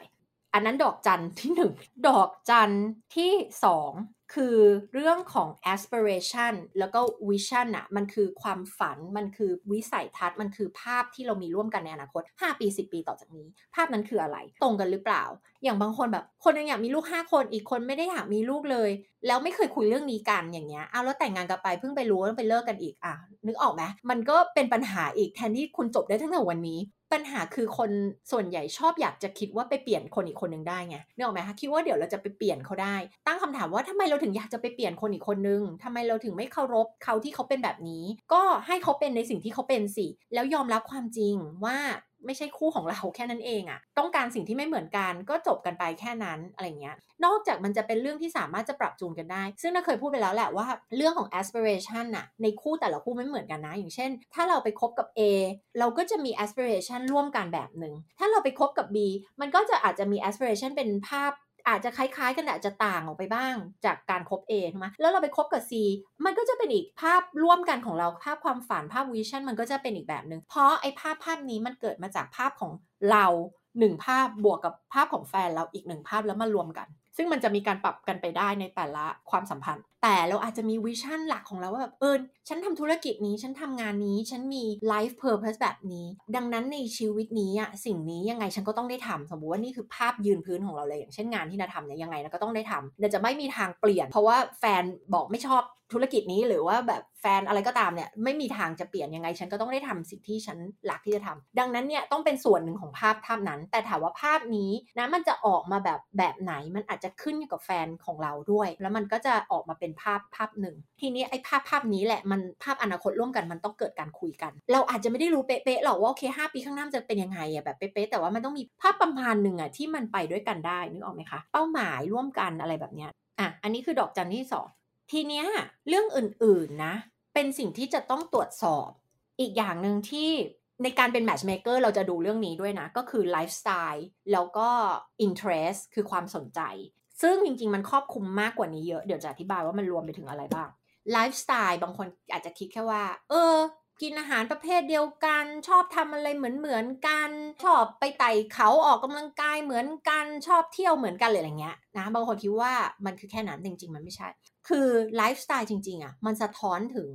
อันนั้นดอกจันที่หนึ่งดอกจันที่สองคือเรื่องของ aspiration แล้วก็ vision อะมันคือความฝัน มันคือวิสัยทัศน์ มันคือภาพที่เรามีร่วมกันในอนาคต 5 ปี 10 ปีต่อจากนี้ ภาพนั้นคืออะไร ตรงกันหรือเปล่า อย่างบางคนแบบ คนนึงอยากมีลูก 5 คน อีกคนไม่ได้อยากมีลูกเลย แล้วไม่เคยคุยเรื่องนี้กันอย่างเงี้ย เอาแล้วแต่งงานกันไปเพิ่งไปรู้แล้วไปเลิกกันอีก อะ นึกออกไหมมันก็เป็นปัญหาอีกแทนที่คุณจบได้ทั้งแต่วันนี้ ปัญหาคือคนส่วนใหญ่ชอบอยากจะคิดว่าไปเปลี่ยนคนอีกคนหนึ่งได้ไงนึกออกไหมคะคิดว่าเดี๋ยวเราจะไปเปลี่ยนเขาได้ ตั้งคำถามว่าทำไมเราถึงอยากจะไปเปลี่ยนคนอีกคนนึงทำไมเราถึงไม่เคารพเขาที่เขาเป็นแบบนี้ ก็ให้เขาเป็นในสิ่งที่เขาเป็นสิ แล้วยอมรับความจริงว่า ไม่ใช่คู่ของเราแค่นั้นเองอะต้องการสิ่งที่ไม่เหมือนกันก็จบกันไปแค่นั้นอะไรเงี้ยนอกจากมันจะเป็นเรื่องที่สามารถจะปรับจูนกันได้ ซึ่งเราเคยพูดไปแล้วแหละว่าเรื่องของ aspiration น่ะในคู่แต่ละคู่ไม่เหมือนกันนะ อย่างเช่น ถ้าเราไปคบกับ A เราก็จะมี aspiration ร่วมกันแบบหนึ่งถ้าเราไปคบกับ B มันก็จะอาจจะมี aspiration เป็นภาพ อาจจะคล้ายๆ กันอาจจะต่างออกไปบ้างจากการคบ A ใช่ไหมแล้วเราไปคบกับ C มันก็จะเป็นอีกภาพร่วมกันของเราภาพความฝันภาพวิชั่นมันก็จะเป็นอีกแบบหนึ่งเพราะไอ้ภาพภาพนี้มันเกิดมาจากภาพของเราหนึ่งภาพบวกกับภาพของแฟนเราอีกหนึ่งภาพแล้วมารวมกัน ซึ่งมันจะมีการปรับกันไปได้ในแต่ละความสัมพันธ์ แต่เราอาจจะมี vision หลักของเราว่าแบบเออฉันทำธุรกิจนี้ฉันทำงานนี้ฉันมี life purpose แบบนี้ ดังนั้นในชีวิตนี้อะสิ่งนี้ยังไงฉันก็ต้องได้ทำสมมติว่านี่คือภาพยืนพื้นของเราเลยอย่างเช่นงานที่นาทำเนี่ยยังไงเราก็ต้องได้ทำเราจะไม่มีทางเปลี่ยน เพราะว่าแฟนบอกไม่ชอบธุรกิจนี้หรือว่าแบบแฟนอะไรก็ตามเนี่ยไม่มีทางจะเปลี่ยนยังไง ฉันก็ต้องได้ทำสิ่งที่ฉันหลักที่จะทำดังนั้นเนี่ยต้องเป็นส่วนหนึ่งของภาพภาพนั้น แต่ถามว่าภาพนี้นะมันจะออกมาแบบแบบไหนมันอาจจะขึ้นอยู่กับแฟนของเราด้วย แล้วมันก็จะออกมาเป็นภาพภาพหนึ่ง ทีนี้ไอ้ภาพภาพนี้แหละมันภาพอนาคตร่วมกันมันต้องเกิดการคุยกัน เราอาจจะไม่ได้รู้เป๊ะๆหรอกว่าโอเคห้าปีข้างหน้าจะเป็นยังไงอะแบบเป๊ะๆแต่ว่ามันต้องมีภาพประมาณหนึ่งอะที่มันไปด้วยกันได้นึกออกไหมคะเป้าหมายร่วมกันอะไรแบบเนี้ยอะอันนี้คือดอกจันที่สองทีเนี้ยเรื่องอื่นๆนะ เป็นสิ่งที่จะต้องตรวจสอบ อีกอย่างหนึ่งที่ในการเป็น matchmaker เราจะดูเรื่องนี้ด้วยนะ ก็คือไลฟ์สไตล์แล้วก็ interest คือความสนใจ ซึ่งจริงๆ มันครอบคลุมมากกว่านี้เยอะ เดี๋ยวจะอธิบายว่ามันรวมไปถึงอะไรบ้าง ไลฟ์สไตล์บางคนอาจจะคิดแค่ว่า เออ กินอาหารประเภทเดียวกัน ชอบทำอะไรเหมือนเหมือนกัน ชอบไปไต่เขาออกกำลังกายเหมือนกัน ชอบเที่ยวเหมือนกันเลยอะไรเงี้ยนะ บางคนคิดว่ามันคือแค่นั้นจริง ๆ มันไม่ใช่ คือไลฟ์สไตล์จริงๆอะมันสะท้อนถึง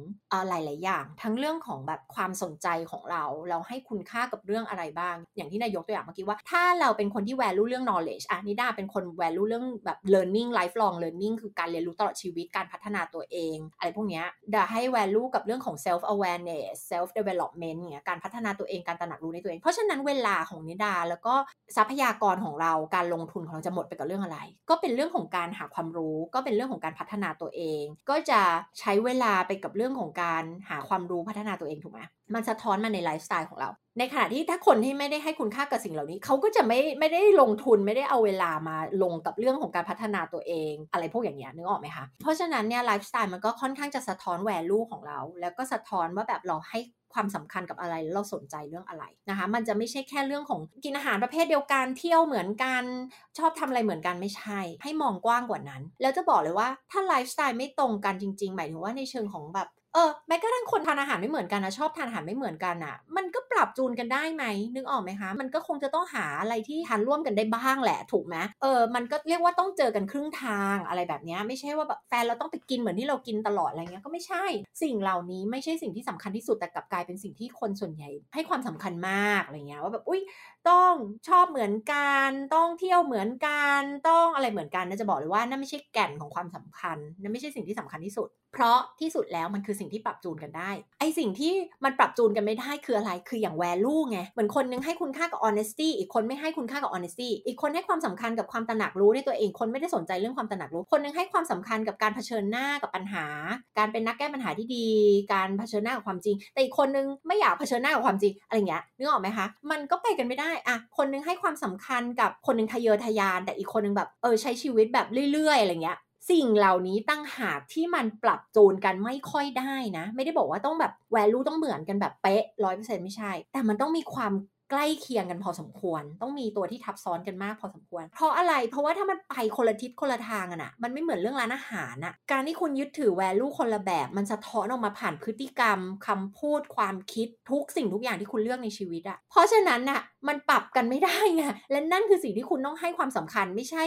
หลาย ๆ อย่าง ทั้งเรื่องของแบบความสนใจของเรา เราให้คุณค่ากับเรื่องอะไรบ้าง อย่างที่นายกตัวอย่างเมื่อกี้ว่า ถ้าเราเป็นคนที่ value เรื่อง knowledge อะนิดาเป็นคน value เรื่องแบบ learning lifelong learning คือการเรียนรู้ตลอดชีวิตการพัฒนาตัวเอง อะไรพวกเนี้ยดาให้ value กับเรื่องของ self awareness self development เนี่ยการพัฒนาตัวเองการตระหนักรู้ในตัวเอง เพราะฉะนั้นเวลาของนิดาแล้วก็ทรัพยากรของเราการลงทุนของเราจะหมดไปกับเรื่องอะไร ก็เป็นเรื่องของการหาความรู้ ก็เป็นเรื่องของการพัฒนาตัวเอง ก็จะใช้เวลาไปกับเรื่องของการหาความรู้พัฒนาตัวเองถูกไหมมันสะท้อนมาในไลฟ์สไตล์ของเรา ในขณะที่ถ้าคนที่ไม่ได้ให้คุณค่ากับสิ่งเหล่านี้ เขาก็จะไม่ไม่ได้ลงทุนไม่ได้เอาเวลามาลงกับเรื่องของการพัฒนาตัวเอง อะไรพวกอย่างเงี้ยนึกออกไหมคะ เพราะฉะนั้นเนี่ยไลฟ์สไตล์มันก็ค่อนข้างจะสะท้อนแวลูของเรา แล้วก็สะท้อนว่าแบบเราให้ ความสำคัญกับอะไรเราสนใจเรื่องอะไรนะคะ มันจะไม่ใช่แค่เรื่องของกินอาหารประเภทเดียวกันเที่ยวเหมือนกันชอบทำอะไรเหมือนกันไม่ใช่ ให้มองกว้างกว่านั้น แล้วจะบอกเลยว่าถ้าไลฟ์สไตล์ไม่ตรงกันจริงๆ หมายถึงว่าในเชิงของแบบ เออแม้กระทั่งคนทานอาหารไม่เหมือนกันนะชอบทานอาหารไม่เหมือนกันอะ มันก็ปรับจูนกันได้ไหมนึกออกไหมคะมันก็คงจะต้องหาอะไรที่ทานร่วมกันได้บ้างแหละถูกไหมเออมันก็เรียกว่าต้องเจอกันครึ่งทางอะไรแบบนี้ไม่ใช่ว่าแบบแฟนเราต้องไปกินเหมือนที่เรากินตลอดอะไรเงี้ยก็ไม่ใช่ สิ่งเหล่านี้ไม่ใช่สิ่งที่สำคัญที่สุดแต่กลับกลายเป็นสิ่งที่คนส่วนใหญ่ ให้ความสำคัญมากอะไรเงี้ยว่าแบบอุ้ยต้องชอบเหมือนกันต้องเที่ยวเหมือนกันต้องอะไรเหมือนกันนะจะบอกเลยว่านั่นไม่ใช่แก่นของความสำคัญนั่นไม่ใช่สิ่งที่สำคัญที่สุด เพราะที่สุดแล้วมันคือสิ่งที่ปรับจูนกันได้ ไอสิ่งที่มันปรับจูนกันไม่ได้คืออะไร คืออย่าง value ไง เหมือนคนนึงให้คุณค่ากับ honesty อีกคนไม่ให้คุณค่ากับ honesty อีกคนให้ความสำคัญกับความตระหนักรู้ในตัวเอง คนไม่ได้สนใจเรื่องความตระหนักรู้ คนนึงให้ความสำคัญกับการเผชิญหน้ากับปัญหา การเป็นนักแก้ปัญหาที่ดี การเผชิญหน้ากับความจริง แต่อีกคนนึงไม่อยากเผชิญหน้ากับความจริง อะไรเงี้ย นึกออกไหมคะ มันก็ไปกันไม่ได้อะคนนึงให้ความสำคัญกับคนนึงทะเยอทะยาน แต่อีกคนนึงแบบ เออใช้ชีวิตแบบเรื่อยๆ อะไรเงี้ย สิ่งเหล่านี้ตั้งหากที่มันปรับจูนกันไม่ค่อยได้นะ ไม่ได้บอกว่าต้องแบบแวลูต้องเหมือนกันแบบเป๊ะร้อยเปอร์เซ็นต์ไม่ใช่ แต่มันต้องมีความ ใกล้เคียงกันพอสมควร ต้องมีตัวที่ทับซ้อนกันมากพอสมควร เพราะอะไรเพราะว่าถ้ามันไปคนละทิศคนละทางอะนะมันไม่เหมือนเรื่องร้านอาหารอะการที่คุณยึดถือแวลูคนละแบบ มันสะท้อนออกมาผ่านพฤติกรรมคำพูดความคิดทุกสิ่งทุกอย่างที่คุณเลือกในชีวิตอะเพราะฉะนั้นอะมันปรับกันไม่ได้ไงและนั่นคือสิ่งที่คุณต้องให้ความสำคัญไม่ใช่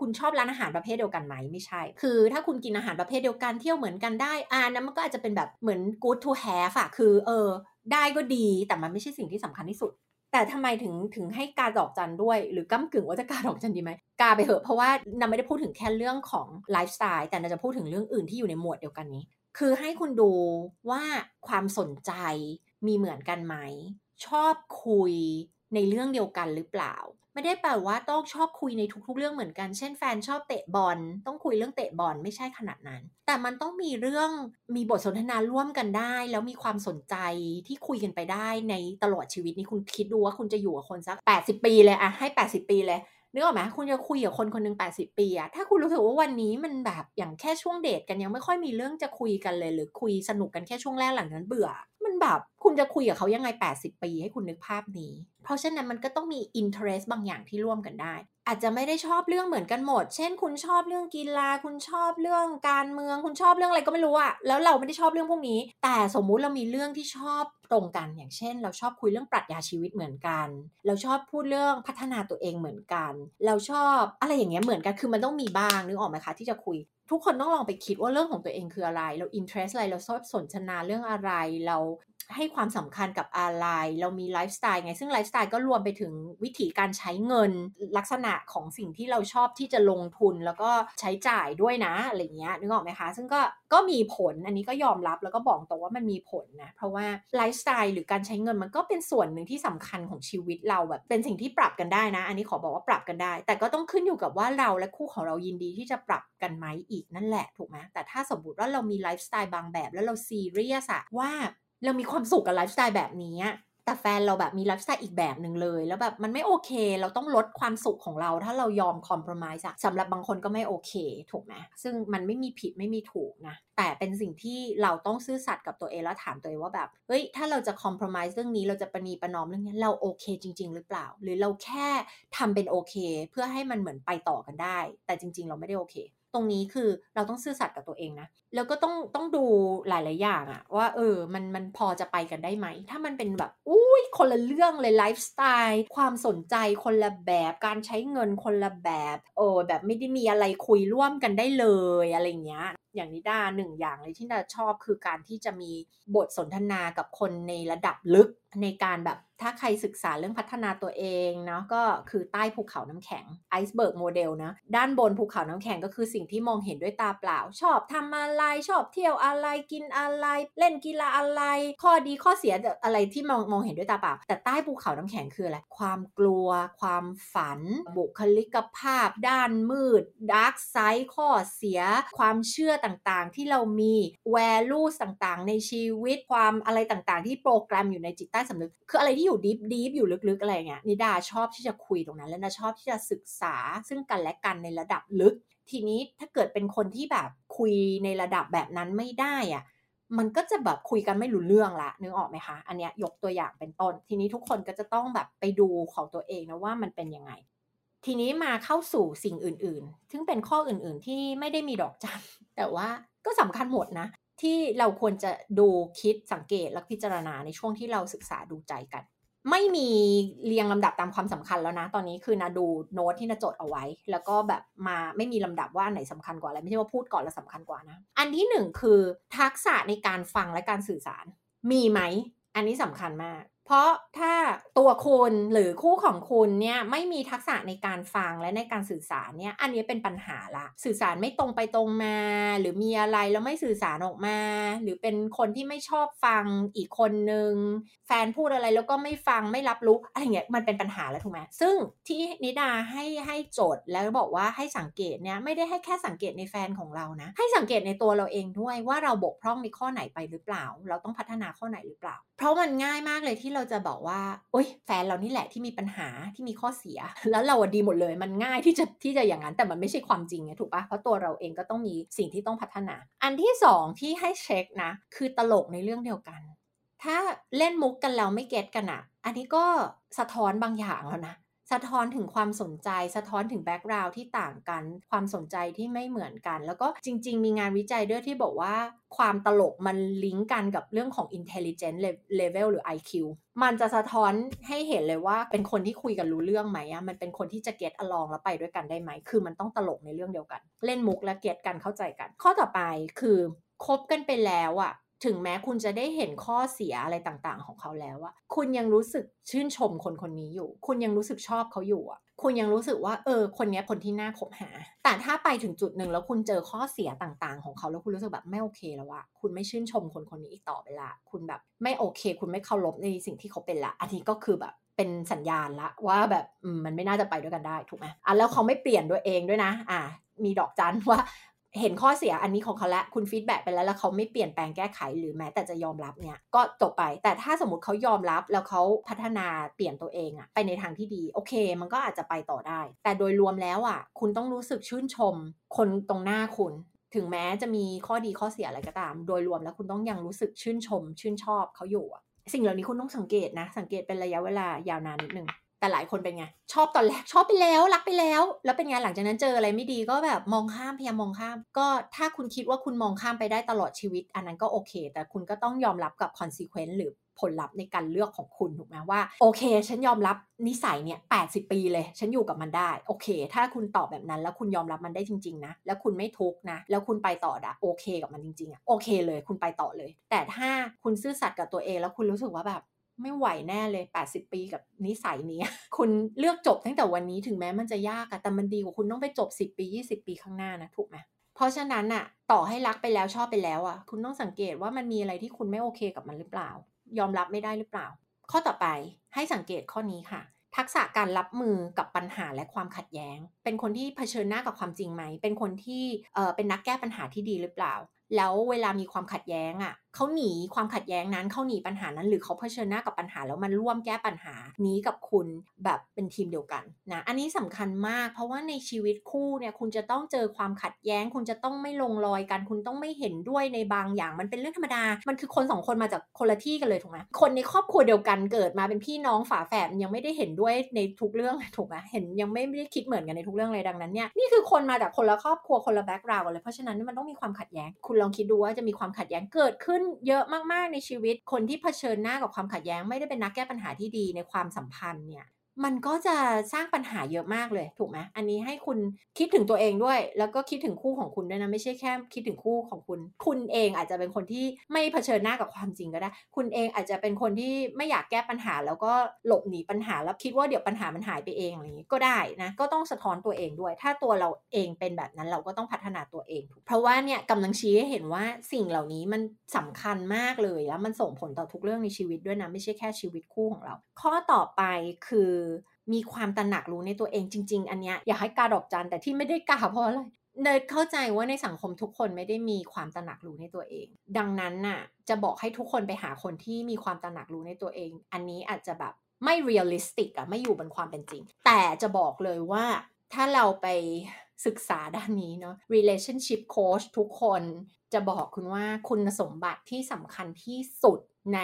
คุณชอบร้านอาหารประเภทเดียวกันไหมไม่ใช่ คือถ้าคุณกินอาหารประเภทเดียวกันเที่ยวเหมือนกันได้อ่านั้นมันก็อาจจะเป็นแบบเหมือน good to have อะคือเออได้ก็ดีแต่มันไม่ใช่สิ่งที่สำคัญที่สุด แต่ทำไมถึงถึงให้กาดอกจันด้วย หรือก้ากึ่งว่าจะกาดอกจันดีไหมกาไปเหอะเพราะว่านาไม่ได้พูดถึงแค่เรื่องของไลฟ์สไตล์แต่นาจะพูดถึงเรื่องอื่นที่อยู่ในหมวดเดียวกันนี้ คือให้คุณดูว่าความสนใจมีเหมือนกันไหมชอบคุยในเรื่องเดียวกันหรือเปล่า ไม่ได้แปลว่าต้องชอบคุยในทุกๆ เรื่องเหมือนกัน เช่นแฟนชอบเตะบอล ต้องคุยเรื่องเตะบอลไม่ใช่ขนาดนั้น แต่มันต้องมีเรื่องมีบทสนทนาร่วมกันได้ แล้วมีความสนใจที่คุยกันไปได้ในตลอดชีวิตนี้คุณคิดดูว่าคุณจะอยู่กับคนสัก 80 ปีเลยอะให้ 80 ปีเลยนึกออกไหมคุณจะคุยกับคนคนหนึ่ง80 ปีอะถ้าคุณรู้สึกว่าวันนี้มันแบบอย่างแค่ช่วงเดทกันยังไม่ค่อยมีเรื่องจะคุยกันเลย หรือคุยสนุกกันแค่ช่วงแรกหลังนั้นเบื่อ มันแบบคุณจะคุยกับเขายังไง 80 ปีให้คุณนึกภาพนี้ เพราะฉะนั้นมันก็ต้องมีอินเทอร์เรสบางอย่างที่ร่วมกันได้ อาจจะไม่ได้ชอบเรื่องเหมือนกันหมด เช่น คุณชอบเรื่องกีฬา คุณชอบเรื่องการเมือง คุณชอบเรื่องอะไรก็ไม่รู้อะแล้วเราไม่ได้ชอบเรื่องพวกนี้ แต่สมมุติเรามีเรื่องที่ชอบ ตรงกัน อย่างเช่น เราชอบคุยเรื่องปรัชญาชีวิตเหมือนกัน เราชอบพูดเรื่องพัฒนาตัวเองเหมือนกัน เราชอบอะไรอย่างเงี้ยเหมือนกันคือมันต้องมีบ้างนึกออกไหมคะที่จะคุย ทุกคนต้องลองไปคิดว่าเรื่องของตัวเองคืออะไร เรา interest อะไรเราชอบสนทนาเรื่องอะไรเรา ให้ความสำคัญกับอะไรเรามีไลฟ์สไตล์ไง ซึ่งไลฟ์สไตล์ก็รวมไปถึงวิธีการใช้เงินลักษณะของสิ่งที่เราชอบที่จะลงทุนแล้วก็ใช้จ่ายด้วยนะอะไรเงี้ยนึกออกไหมคะ ซึ่งก็ก็มีผลอันนี้ก็ยอมรับแล้วก็บอกตรงว่ามันมีผลนะเพราะว่าไลฟ์สไตล์หรือการใช้เงินมันก็เป็นส่วนหนึ่งที่สำคัญของชีวิตเราแบบเป็นสิ่งที่ปรับกันได้นะ อันนี้ขอบอกว่าปรับกันได้ แต่ก็ต้องขึ้นอยู่กับว่าเราและคู่ของเรายินดีที่จะปรับกันไหมอีกนั่นแหละถูกไหมแต่ถ้าสมมติว่าเรามีไลฟ์สไตล์บางแบบ แล้วเราซีเรียสอะว่า เรามีความสุขกับไลฟ์สไตล์แบบนี้แต่แฟนเราแบบมีไลฟ์สไตล์อีกแบบหนึ่งเลย แล้วแบบมันไม่โอเค เราต้องลดความสุขของเรา ถ้าเรายอม compromise สำหรับบางคนก็ไม่โอเค ถูกไหมซึ่งมันไม่มีผิดไม่มีถูกนะ แต่เป็นสิ่งที่เราต้องซื่อสัตย์กับตัวเองแล้วถามตัวเองว่าแบบเฮ้ยถ้าเราจะ compromise เรื่องนี้เราจะประนีประนอมเรื่องนี้เราโอเคจริง ๆ หรือเปล่า หรือเราแค่ทำเป็นโอเค เพื่อให้มันเหมือนไปต่อกันได้ แต่จริง ๆ เราไม่ได้โอเค ตรงนี้คือเราต้องซื่อสัตย์กับตัวเองนะ แล้วก็ต้องต้องดูหลาย ๆ อย่างอะว่าเออมันมันพอจะไปกันได้ไหม ถ้ามันเป็นแบบอุ้ยคนละเรื่องเลยไลฟ์สไตล์ความสนใจคนละแบบการใช้เงินคนละแบบโอ้แบบไม่ได้มีอะไรคุยร่วมกันได้เลยอะไรเงี้ย อย่างนิดาหนึ่งอย่างเลยที่นาชอบคือการที่จะมีบทสนทนากับคนในระดับลึกในการแบบถ้าใครศึกษาเรื่องพัฒนาตัวเองเนาะก็คือใต้ภูเขาน้ำแข็งiceberg model นะด้านบนภูเขาน้ำแข็งก็คือสิ่งที่มองเห็นด้วยตาเปล่า ชอบทำอะไรชอบเที่ยวอะไรกินอะไร เล่นกีฬาอะไร ข้อดีข้อเสียอะไรที่มองมองเห็นด้วยตาเปล่า แต่ใต้ภูเขาน้ำแข็งคืออะไรความกลัว ความฝัน บุคลิกภาพ ด้านมืด dark side ข้อเสีย ความเชื่อต่างๆ ที่เรามี value ต่างๆ ในชีวิตความอะไรต่างๆ ที่โปรแกรมอยู่ในจิตใต้สำนึก คืออะไรที่อยู่ deep deep อยู่ลึกๆอะไรเงี้ยนิดาชอบที่จะคุยตรงนั้น และนิดาชอบที่จะศึกษาซึ่งกันและกันในระดับลึก ทีนี้ถ้าเกิดเป็นคนที่แบบคุยในระดับแบบนั้นไม่ได้อะมันก็จะแบบคุยกันไม่รู้เรื่องละนึกออกไหมคะ อันเนี้ยยกตัวอย่างเป็นต้น ทีนี้ทุกคนก็จะต้องแบบไปดูของตัวเองนะว่ามันเป็นยังไง ทีนี้มาเข้าสู่สิ่งอื่นๆ ซึ่งเป็นข้ออื่นๆที่ไม่ได้มีดอกจัน แต่ว่าก็สำคัญหมดนะ ที่เราควรจะดูคิดสังเกตและพิจารณาในช่วงที่เราศึกษาดูใจกัน ไม่มีเรียงลำดับตามความสำคัญแล้วนะ ตอนนี้คือนะดูโน้ตที่นะจดเอาไว้ แล้วก็แบบมาไม่มีลำดับว่าไหนสำคัญกว่าอะไรไม่ใช่ว่าพูดก่อนแล้วสำคัญกว่านะ อันที่หนึ่งคือทักษะในการฟังและการสื่อสาร มีไหม อันนี้สำคัญมาก เพราะถ้าตัวคุณหรือคู่ของคุณเนี่ยไม่มีทักษะในการฟังและในการสื่อสารเนี่ยอันนี้เป็นปัญหาละ สื่อสารไม่ตรงไปตรงมา หรือมีอะไรแล้วไม่สื่อสารออกมา หรือเป็นคนที่ไม่ชอบฟังอีกคนนึง แฟนพูดอะไรแล้วก็ไม่ฟังไม่รับรู้อะไรเงี้ยมันเป็นปัญหาแล้วถูกไหมซึ่งที่นิดาให้ให้โจทย์แล้วบอกว่าให้สังเกตเนี่ยไม่ได้ให้แค่สังเกตในแฟนของเรานะ ให้สังเกตในตัวเราเองด้วยว่าเราบกพร่องในข้อไหนไปหรือเปล่า เราต้องพัฒนาข้อไหนหรือเปล่าเพราะมันง่ายมากเลยที่เราจะบอกว่า โอ๊ย แฟนเรานี่แหละที่มีปัญหาที่มีข้อเสีย แล้วเราดีหมดเลย มันง่ายที่จะที่จะอย่างนั้น แต่มันไม่ใช่ความจริงไงถูกปะเพราะตัวเราเองก็ต้องมีสิ่งที่ต้องพัฒนา อันที่สองที่ให้เช็คนะ คือตลกในเรื่องเดียวกัน ถ้าเล่นมุกกันแล้วไม่เก็ตกันอะอันนี้ก็สะท้อนบางอย่างแล้วนะ สะท้อนถึงความสนใจ สะท้อนถึงแบ็กกราวด์ที่ต่างกัน ความสนใจที่ไม่เหมือนกัน แล้วก็จริง ๆ มีงานวิจัยด้วยที่บอกว่าความตลกมันลิงก์กันกับเรื่องของ intelligence level หรือ IQ มันจะสะท้อนให้เห็นเลยว่าเป็นคนที่คุยกันรู้เรื่องไหมอะมันเป็นคนที่จะ get along แล้วไปด้วยกันได้ไหม คือมันต้องตลกในเรื่องเดียวกัน เล่นมุกและ get กันเข้าใจกัน ข้อต่อไปคือคบกันไปแล้วอะ ถึงแม้คุณจะได้เห็นข้อเสียอะไรต่างๆ ของเขาแล้วอะคุณยังรู้สึกชื่นชมคนคนนี้อยู่ คุณยังรู้สึกชอบเขาอยู่อะคุณยังรู้สึกว่าเออ คนนี้คนที่น่าคบหา แต่ถ้าไปถึงจุดหนึ่งแล้วคุณเจอข้อเสียต่างๆ ของเขาแล้วคุณรู้สึกแบบไม่โอเคแล้วอะคุณไม่ชื่นชมคนคนนี้อีกต่อไปละ คุณแบบไม่โอเค คุณไม่เคารพในสิ่งที่เขาเป็นละ อันนี้ก็คือแบบเป็นสัญญาณละว่าแบบมันไม่น่าจะไปด้วยกันได้ถูกไหมอะแล้วเขาไม่เปลี่ยนด้วยเองด้วยนะ อะมีดอกจันว่า เห็นข้อเสียอันนี้ของเขาแล้วคุณฟีดแบ็กไปแล้วแล้วเขาไม่เปลี่ยนแปลงแก้ไขหรือแม้แต่จะยอมรับเนี่ยก็จบไป แต่ถ้าสมมติเขายอมรับแล้วเขาพัฒนาเปลี่ยนตัวเองอะไปในทางที่ดี โอเค มันก็อาจจะไปต่อได้ แต่โดยรวมแล้วอะคุณต้องรู้สึกชื่นชม คนตรงหน้าคุณ ถึงแม้จะมีข้อดีข้อเสียอะไรก็ตาม โดยรวมแล้วคุณต้องยังรู้สึกชื่นชม ชื่นชอบเขาอยู่อะสิ่งเหล่านี้คุณต้องสังเกตนะ สังเกตเป็นระยะเวลายาวนานนิดนึง แต่หลายคนเป็นไง ชอบตอนแรกชอบไปแล้วรักไปแล้ว แล้วเป็นไงหลังจากนั้นเจออะไรไม่ดีก็แบบมองข้ามพยายามมองข้าม ก็ถ้าคุณคิดว่าคุณมองข้ามไปได้ตลอดชีวิต อันนั้นก็โอเค แต่คุณก็ต้องยอมรับกับ consequence หรือผลลัพธ์ในการเลือกของคุณถูกไหมว่าโอเค ฉันยอมรับนิสัยเนี่ยแปปีเลย ฉันอยู่กับมันได้โอเค ถ้าคุณตอบแบบนั้น แล้วคุณยอมรับมันได้จริง ๆ นะ แล้วคุณไม่ทุกนะ แล้วคุณไปต่อดะโอเคกับมันจริงๆอะโอเคเลย คุณไปต่อเลย แต่ถ้าคุณซื่อสัตย์กับตัวเองแล้วคุณรู้สึกว่าแบบ ไม่ไหวแน่เลย 80 ปีกับนิสัยนี้ คุณเลือกจบตั้งแต่วันนี้ถึงแม้มันจะยากอะแต่มันดีกว่าคุณต้องไปจบ 10 ปี 20 ปีข้างหน้านะถูกไหมเพราะฉะนั้นอะต่อให้รักไปแล้วชอบไปแล้วอะคุณต้องสังเกตว่ามันมีอะไรที่คุณไม่โอเคกับมันหรือเปล่า ยอมรับไม่ได้หรือเปล่า ข้อต่อไปให้สังเกตข้อนี้ค่ะ ทักษะการรับมือกับปัญหาและความขัดแย้ง เป็นคนที่เผชิญหน้ากับความจริงไหม เป็นคนที่เออเป็นนักแก้ปัญหาที่ดีหรือเปล่า แล้วเวลามีความขัดแย้งอะ่ะ เขาหนีความขัดแย้งนั้นเขาหนีปัญหานั้น หรือเขาเผชิญหน้ากับปัญหาแล้วมันร่วมแก้ปัญหานี้กับคุณแบบเป็นทีมเดียวกันนะอันนี้สำคัญมาก เพราะว่าในชีวิตคู่เนี่ยคุณจะต้องเจอความขัดแย้ง คุณจะต้องไม่ลงรอยกัน คุณต้องไม่เห็นด้วยในบางอย่างมันเป็นเรื่องธรรมดา มันคือคนสองคนมาจากคนละที่กันเลยถูกไหมคนในครอบครัวเดียวกันเกิดมาเป็นพี่น้องฝาแฝดยังไม่ได้เห็นด้วยในทุกเรื่องถูกไหมเห็นยังไม่ได้คิดเหมือนกันในทุกเรื่องเลยดังนั้นเนี่ยนี่คือคนมาจากคนละครอบครัวคนละแบ็กกราวด์เลยเพราะฉะนั้นมันต้องมีความขัดแย้ง คุณลองคิดดูว่าจะมีความขัดแย้งเกิดขึ้นเยอะมากๆในชีวิตคนที่เผชิญหน้ากับความขัดแย้ง ไม่ได้เป็นนักแก้ปัญหาที่ดีในความสัมพันธ์เนี่ย มันก็จะสร้างปัญหาเยอะมากเลยถูกไหมอันนี้ให้คุณคิดถึงตัวเองด้วย แล้วก็คิดถึงคู่ของคุณด้วยนะ ไม่ใช่แค่คิดถึงคู่ของคุณ คุณเองอาจจะเป็นคนที่ไม่เผชิญหน้ากับความจริงก็ได้ คุณเองอาจจะเป็นคนที่ไม่อยากแก้ปัญหา แล้วก็หลบหนีปัญหาแล้วคิดว่าเดี๋ยวปัญหามันหายไปเองอะไรอย่างนี้ก็ได้นะ ก็ต้องสะท้อนตัวเองด้วย ถ้าตัวเราเองเป็นแบบนั้นเราก็ต้องพัฒนาตัวเอง เพราะว่าเนี่ยกำลังชี้ให้เห็นว่าสิ่งเหล่านี้มันสำคัญมากเลยแล้วมันส่งผลต่อทุกเรื่องในชีวิตด้วยนะไม่ใช่แค่ชีวิตคู่ของเรา ข้อต่อไปคือมีความตระหนักรู้ในตัวเองจริง ๆ อันเนี้ยอยากให้กาดอกจันแต่ที่ไม่ได้กาเพราะอะไรนิดาเข้าใจว่าในสังคมทุกคนไม่ได้มีความตระหนักรู้ในตัวเอง ดังนั้นน่ะจะบอกให้ทุกคนไปหาคนที่มีความตระหนักรู้ในตัวเอง อันนี้อาจจะแบบไม่ realistic อะไม่อยู่บนความเป็นจริง แต่จะบอกเลยว่าถ้าเราไปศึกษาด้านนี้เนาะ relationship coach ทุกคนจะบอกคุณว่าคุณสมบัติที่สำคัญที่สุดใน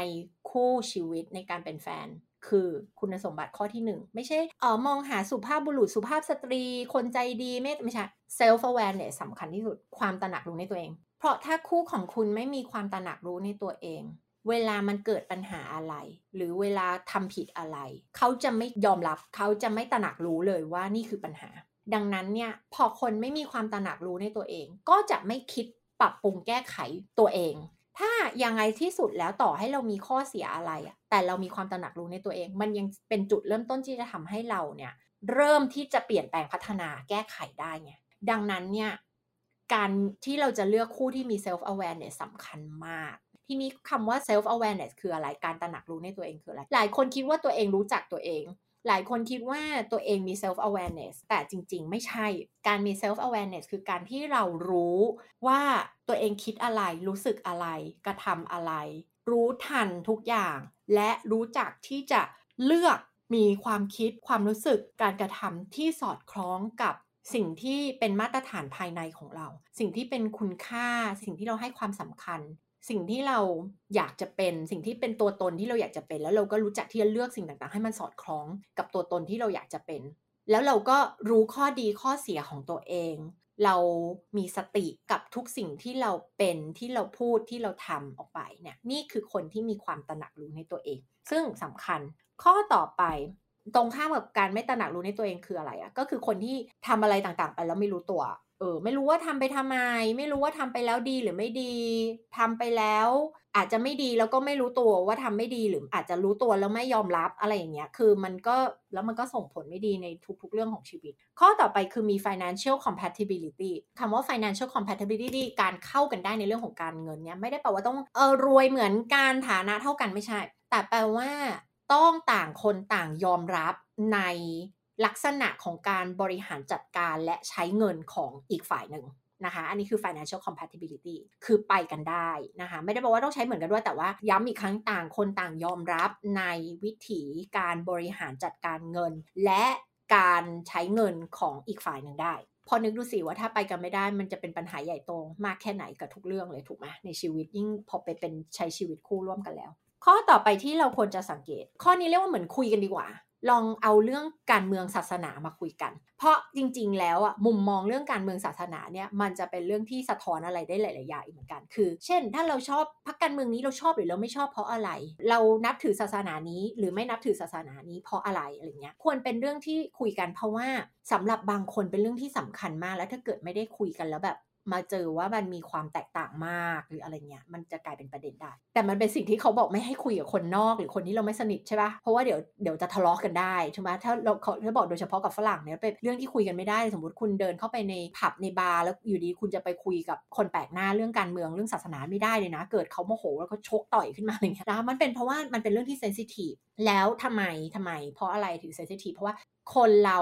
คู่ชีวิตในการเป็นแฟน คือคุณสมบัติข้อที่หนึ่งไม่ใช่เออมองหาสุภาพบุรุษสุภาพสตรี คนใจดีไม่ไม่ใช่ self awareness สำคัญที่สุดความตระหนักรู้ในตัวเอง เพราะถ้าคู่ของคุณไม่มีความตระหนักรู้ในตัวเอง เวลามันเกิดปัญหาอะไร หรือเวลาทำผิดอะไร เขาจะไม่ยอมรับ เขาจะไม่ตระหนักรู้เลยว่านี่คือปัญหา ดังนั้นเนี่ยพอคนไม่มีความตระหนักรู้ในตัวเอง ก็จะไม่คิดปรับปรุงแก้ไขตัวเอง ถ้ายังไงที่สุดแล้วต่อให้เรามีข้อเสียอะไรอะ แต่เรามีความตระหนักรู้ในตัวเอง มันยังเป็นจุดเริ่มต้นที่จะทำให้เราเนี่ยเริ่มที่จะเปลี่ยนแปลงพัฒนาแก้ไขได้ไงดังนั้นเนี่ยการที่เราจะเลือกคู่ที่มี self awareness สำคัญมาก ทีนี้คำว่า self awareness คืออะไร การตระหนักรู้ในตัวเองคืออะไร หลายคนคิดว่าตัวเองรู้จักตัวเอง หลายคนคิดว่าตัวเองมี self awareness แต่จริง ๆ ไม่ใช่ การมี self awareness คือการที่เรารู้ว่าตัวเองคิดอะไร รู้สึกอะไร กระทำอะไร รู้ทันทุกอย่าง และรู้จักที่จะเลือกมีความคิดความรู้สึกการกระทำที่สอดคล้องกับสิ่งที่เป็นมาตรฐานภายในของเรา สิ่งที่เป็นคุณค่า สิ่งที่เราให้ความสำคัญ สิ่งที่เราอยากจะเป็นสิ่งที่เป็นตัวตนที่เราอยากจะเป็น แล้วเราก็รู้จักที่จะเลือกสิ่งต่างๆ ให้มันสอดคล้องกับตัวตนที่เราอยากจะเป็น แล้วเราก็รู้ข้อดีข้อเสียของตัวเอง เรามีสติกับทุกสิ่งที่เราเป็นที่เราพูดที่เราทำออกไปเนี่ยนี่คือคนที่มีความตระหนักรู้ในตัวเอง ซึ่งสำคัญข้อต่อไปตรงข้ามกับการไม่ตระหนักรู้ในตัวเองคืออะไรอะก็คือคนที่ทำอะไรต่างๆ ไปแล้วไม่รู้ตัวเออไม่รู้ว่าทำไปทำไม ไม่รู้ว่าทำไปแล้วดีหรือไม่ดีทำไปแล้ว อาจจะไม่ดีแล้วก็ไม่รู้ตัวว่าทำไม่ดีหรืออาจจะรู้ตัวแล้วไม่ยอมรับอะไรอย่างเงี้ยคือมันก็แล้วมันก็ส่งผลไม่ดีในทุกๆเรื่องของชีวิต ข้อต่อไปคือมี financial compatibility คำว่า financial compatibility การเข้ากันได้ในเรื่องของการเงินเนี้ยไม่ได้แปลว่าต้องเออรวยเหมือนการฐานะเท่ากันไม่ใช่ แต่แปลว่าต้องต่างคนต่างยอมรับในลักษณะของการบริหารจัดการและใช้เงินของอีกฝ่ายหนึ่ง นะคะ อันนี้คือ financial compatibility คือไปกันได้นะคะ ไม่ได้บอกว่าต้องใช้เหมือนกันด้วย แต่ว่าย้ำอีกครั้งต่างคนต่างยอมรับในวิถีการบริหารจัดการเงิน และการใช้เงินของอีกฝ่ายหนึ่งได้ พอนึกดูสิว่าถ้าไปกันไม่ได้ มันจะเป็นปัญหาใหญ่โตมากแค่ไหนกับทุกเรื่องเลยถูกไหมในชีวิตยิ่งพอไปเป็นใช้ชีวิตคู่ร่วมกันแล้ว ข้อต่อไปที่เราควรจะสังเกต ข้อนี้เรียกว่าเหมือนคุยกันดีกว่า ลองเอาเรื่องการเมืองศาสนามาคุยกัน เพราะจริง ๆ แล้วอะมุมมองเรื่องการเมืองศาสนาเนี่ยมันจะเป็นเรื่องที่สะท้อนอะไรได้หลายๆอย่างเหมือนกัน คือ เช่น ถ้าเราชอบพรรคการเมืองนี้เราชอบหรือเราไม่ชอบเพราะอะไร เรานับถือศาสนานี้ หรือไม่นับถือศาสนานี้เพราะอะไรอะไรเงี้ยควรเป็นเรื่องที่คุยกันเพราะว่าสำหรับบางคนเป็นเรื่องที่สำคัญมาก แล้วถ้าเกิดไม่ได้คุยกันแล้วแบบ มาเจอว่ามันมีความแตกต่างมากหรืออะไรเงี้ย มันจะกลายเป็นประเด็นได้ แต่มันเป็นสิ่งที่เขาบอกไม่ให้คุยกับคนนอก หรือคนที่เราไม่สนิทใช่ปะเพราะว่าเดี๋ยวเดี๋ยวจะทะเลาะกันได้ใช่ไหมถ้าเราเขาถ้าบอกโดยเฉพาะกับฝรั่งเนี่ยเป็นเรื่องที่คุยกันไม่ได้ สมมติคุณเดินเข้าไปในผับในบาร์แล้วอยู่ดีคุณจะไปคุยกับคนแปลกหน้าเรื่องการเมืองเรื่องศาสนาไม่ได้เลยนะ เกิดเขาโมโหแล้วก็ชกต่อยขึ้นมาอะไรเงี้ยนะมันเป็นเพราะว่ามันเป็นเรื่องที่เซนซิทีฟ แล้วทำไมทำไม เพราะอะไรถึงเซนซิทีฟเพราะว่าคนเรา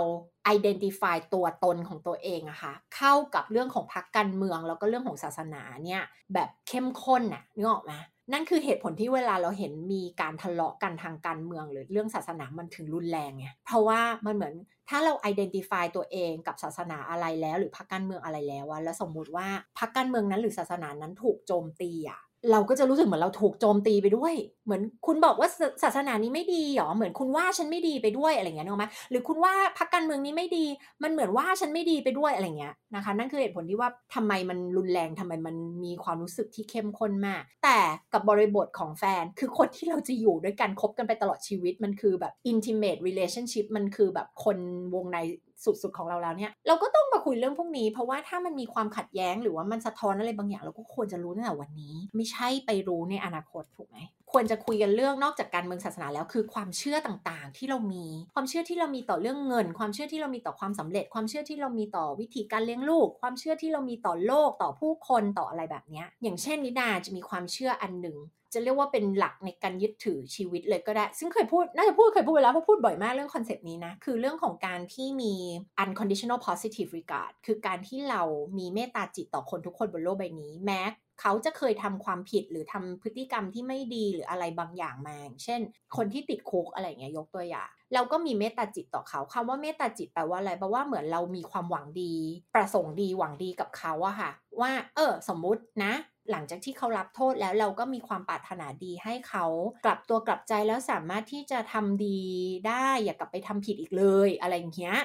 identify ตัวตนของตัวเองอะค่ะ เข้ากับเรื่องของพรรคการเมือง แล้วก็เรื่องของศาสนาเนี่ยแบบเข้มข้นน่ะนึกออกไหมนั่นคือเหตุผลที่เวลาเราเห็นมีการทะเลาะกันทางการเมือง หรือเรื่องศาสนามันถึงรุนแรงไงเพราะว่ามันเหมือนถ้าเรา identify ตัวเองกับศาสนาอะไรแล้ว หรือพรรคการเมืองอะไรแล้ววแล้วสมมุติว่าพรรคการเมืองนั้นหรือศาสนานั้นถูกโจมตีอะ เราก็จะรู้สึกเหมือนเราถูกโจมตีไปด้วย เหมือนคุณบอกว่าศาสนานี้ไม่ดีหรอ เหมือนคุณว่าฉันไม่ดีไปด้วยอะไรเงี้ยนึกไหมหรือคุณว่าพรรคการเมืองนี้ไม่ดี มันเหมือนว่าฉันไม่ดีไปด้วยอะไรเงี้ยนะคะ นั่นคือเหตุผลที่ว่าทำไมมันรุนแรงทำไมมันมีความรู้สึกที่เข้มข้นมาก แต่กับบริบทของแฟนคือคนที่เราจะอยู่ด้วยกันคบกันไปตลอดชีวิตมันคือแบบ intimate relationship มันคือแบบคนวงใน สุดๆของเราแล้วเนี่ยเราก็ต้องมาคุยเรื่องพวกนี้ เพราะว่าถ้ามันมีความขัดแย้งหรือว่ามันสะท้อนอะไรบางอย่างเราก็ควรจะรู้ตั้งแต่วันนี้ ไม่ใช่ไปรู้ในอนาคตถูกไหมควรจะคุยกันเรื่องนอกจากการเมืองศาสนาแล้วคือความเชื่อต่างๆ ที่เรามี ความเชื่อที่เรามีต่อเรื่องเงิน ความเชื่อที่เรามีต่อความสำเร็จ ความเชื่อที่เรามีต่อวิธีการเลี้ยงลูก ความเชื่อที่เรามีต่อโลกต่อผู้คนต่ออะไรแบบนี้อย่างเช่นนิดาจะมีความเชื่ออันหนึ่ง จะเรียกว่าเป็นหลักในการยึดถือชีวิตเลยก็ได้ ซึ่งเคยพูด น่าจะพูดเคยพูดไปแล้วเพราะพูดบ่อยมากเรื่องคอนเซปต์นี้นะ คือเรื่องของการที่มี unconditional positive regard คือการที่เรามีเมตตาจิตต่อคนทุกคนบนโลกใบนี้แม้เขาจะเคยทำความผิดหรือทำพฤติกรรมที่ไม่ดีหรืออะไรบางอย่างมา เช่น คนที่ติดคุกอะไรเงี้ยยกตัวอย่างเราก็มีเมตตาจิตต่อเขาคำว่าเมตตาจิตแปลว่าอะไรแปลว่าเหมือนเรามีความหวังดี ประสงค์ดีหวังดีกับเขาอะค่ะ ว่า เออ สมมุตินะ หลังจากที่เขารับโทษแล้วเราก็มีความปรารถนาดีให้เขากลับตัวกลับใจแล้วสามารถที่จะทำดีได้อย่ากลับไปทำผิดอีกเลยอะไรอย่างเงี้ย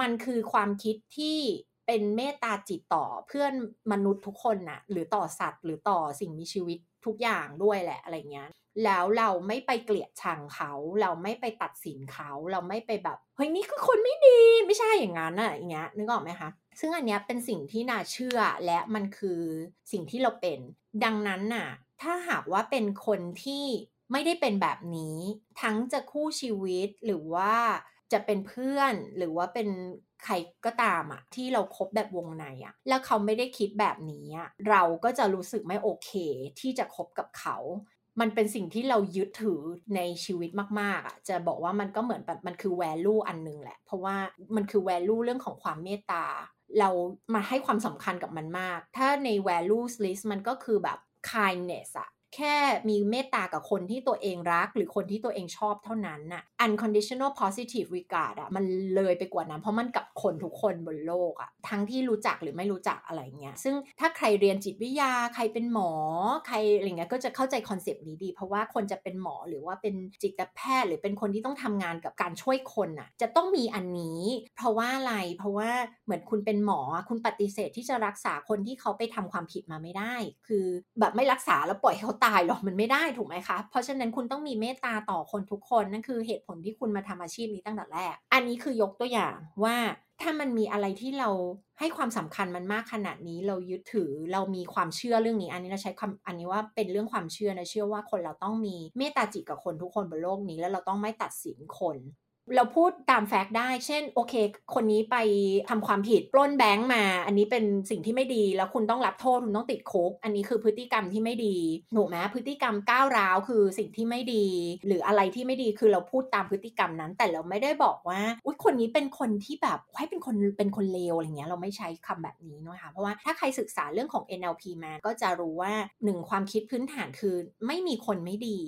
มันคือความคิดที่เป็นเมตตาจิตต่อเพื่อนมนุษย์ทุกคนน่ะหรือต่อสัตว์ หรือต่อสิ่งมีชีวิตทุกอย่างด้วยแหละอะไรเงี้ยแล้วเราไม่ไปเกลียดชังเขา เราไม่ไปตัดสินเขา เราไม่ไปแบบเฮ้ยนี่คือคนไม่ดีไม่ใช่อย่างนั้นอะอย่างเงี้ยนึกออกไหมคะ ซึ่งอันเนี้ยเป็นสิ่งที่น่าเชื่อและมันคือสิ่งที่เราเป็น ดังนั้นน่ะ ถ้าหากว่าเป็นคนที่ไม่ได้เป็นแบบนี้ ทั้งจะคู่ชีวิตหรือว่าจะเป็นเพื่อนหรือว่าเป็นใครก็ตามอะที่เราครบแบบวงในอะแล้วเขาไม่ได้คิดแบบนี้อะเราก็จะรู้สึกไม่โอเคที่จะคบกับเขา มันเป็นสิ่งที่เรายึดถือในชีวิตมากๆอะจะบอกว่ามันก็เหมือนแบบมันคือ value อันนึงแหละ เพราะว่ามันคือ value เรื่องของความเมตตา เรามาให้ความสำคัญกับมันมาก ถ้าใน values list มันก็คือแบบ kindness อะ แค่มีเมตตากับคนที่ตัวเองรัก หรือคนที่ตัวเองชอบเท่านั้นน่ะ unconditional positive regard อะมันเลยไปกว่านั้นเพราะมันกับคนทุกคนบนโลกอะทั้งที่รู้จักหรือไม่รู้จักอะไรเงี้ยซึ่งถ้าใครเรียนจิตวิทยาใครเป็นหมอ ใครอะไรเงี้ยก็จะเข้าใจคอนเซปต์นี้ดี เพราะว่าคนจะเป็นหมอหรือว่าเป็นจิตแพทย์ หรือเป็นคนที่ต้องทำงานกับการช่วยคนน่ะจะต้องมีอันนี้ เพราะว่าอะไรเพราะว่าเหมือนคุณเป็นหมอคุณปฏิเสธที่จะรักษาคนที่เขาไปทำความผิดมาไม่ได้ คือแบบไม่รักษาแล้วปล่อยเขาตายหรอกมันไม่ได้ถูกไหมคะ เพราะฉะนั้นคุณต้องมีเมตตาต่อคนทุกคนนั่นคือเหตุผลที่คุณมาทำอาชีพนี้ตั้งแต่แรก อันนี้คือยกตัวอย่างว่าถ้ามันมีอะไรที่เราให้ความสำคัญมันมากขนาดนี้เรายึดถือเรามีความเชื่อเรื่องนี้ อันนี้เราใช้คำอันนี้ว่าเป็นเรื่องความเชื่อนะเชื่อว่าคนเราต้องมีเมตตาจิตกับคนทุกคนบนโลกนี้ แล้วเราต้องไม่ตัดสินคน เราพูดตามแฟกต์ได้ เช่น โอเค คนนี้ไปทำความผิดปล้นแบงก์มา อันนี้เป็นสิ่งที่ไม่ดี แล้วคุณต้องรับโทษ คุณต้องติดคุก อันนี้คือพฤติกรรมที่ไม่ดีถูกไหมพฤติกรรมก้าวร้าวคือสิ่งที่ไม่ดี หรืออะไรที่ไม่ดี คือเราพูดตามพฤติกรรมนั้น แต่เราไม่ได้บอกว่า อุ้ยคนนี้เป็นคนที่แบบ ให้เป็นคน เป็นคนเลว อะไรเงี้ย เราไม่ใช้คำแบบนี้นะคะ เพราะว่าถ้าใครศึกษาเรื่องของ NLP มา ก็จะรู้ว่าหนึ่งความคิดพื้นฐานคือไม่มีคนไม่ดี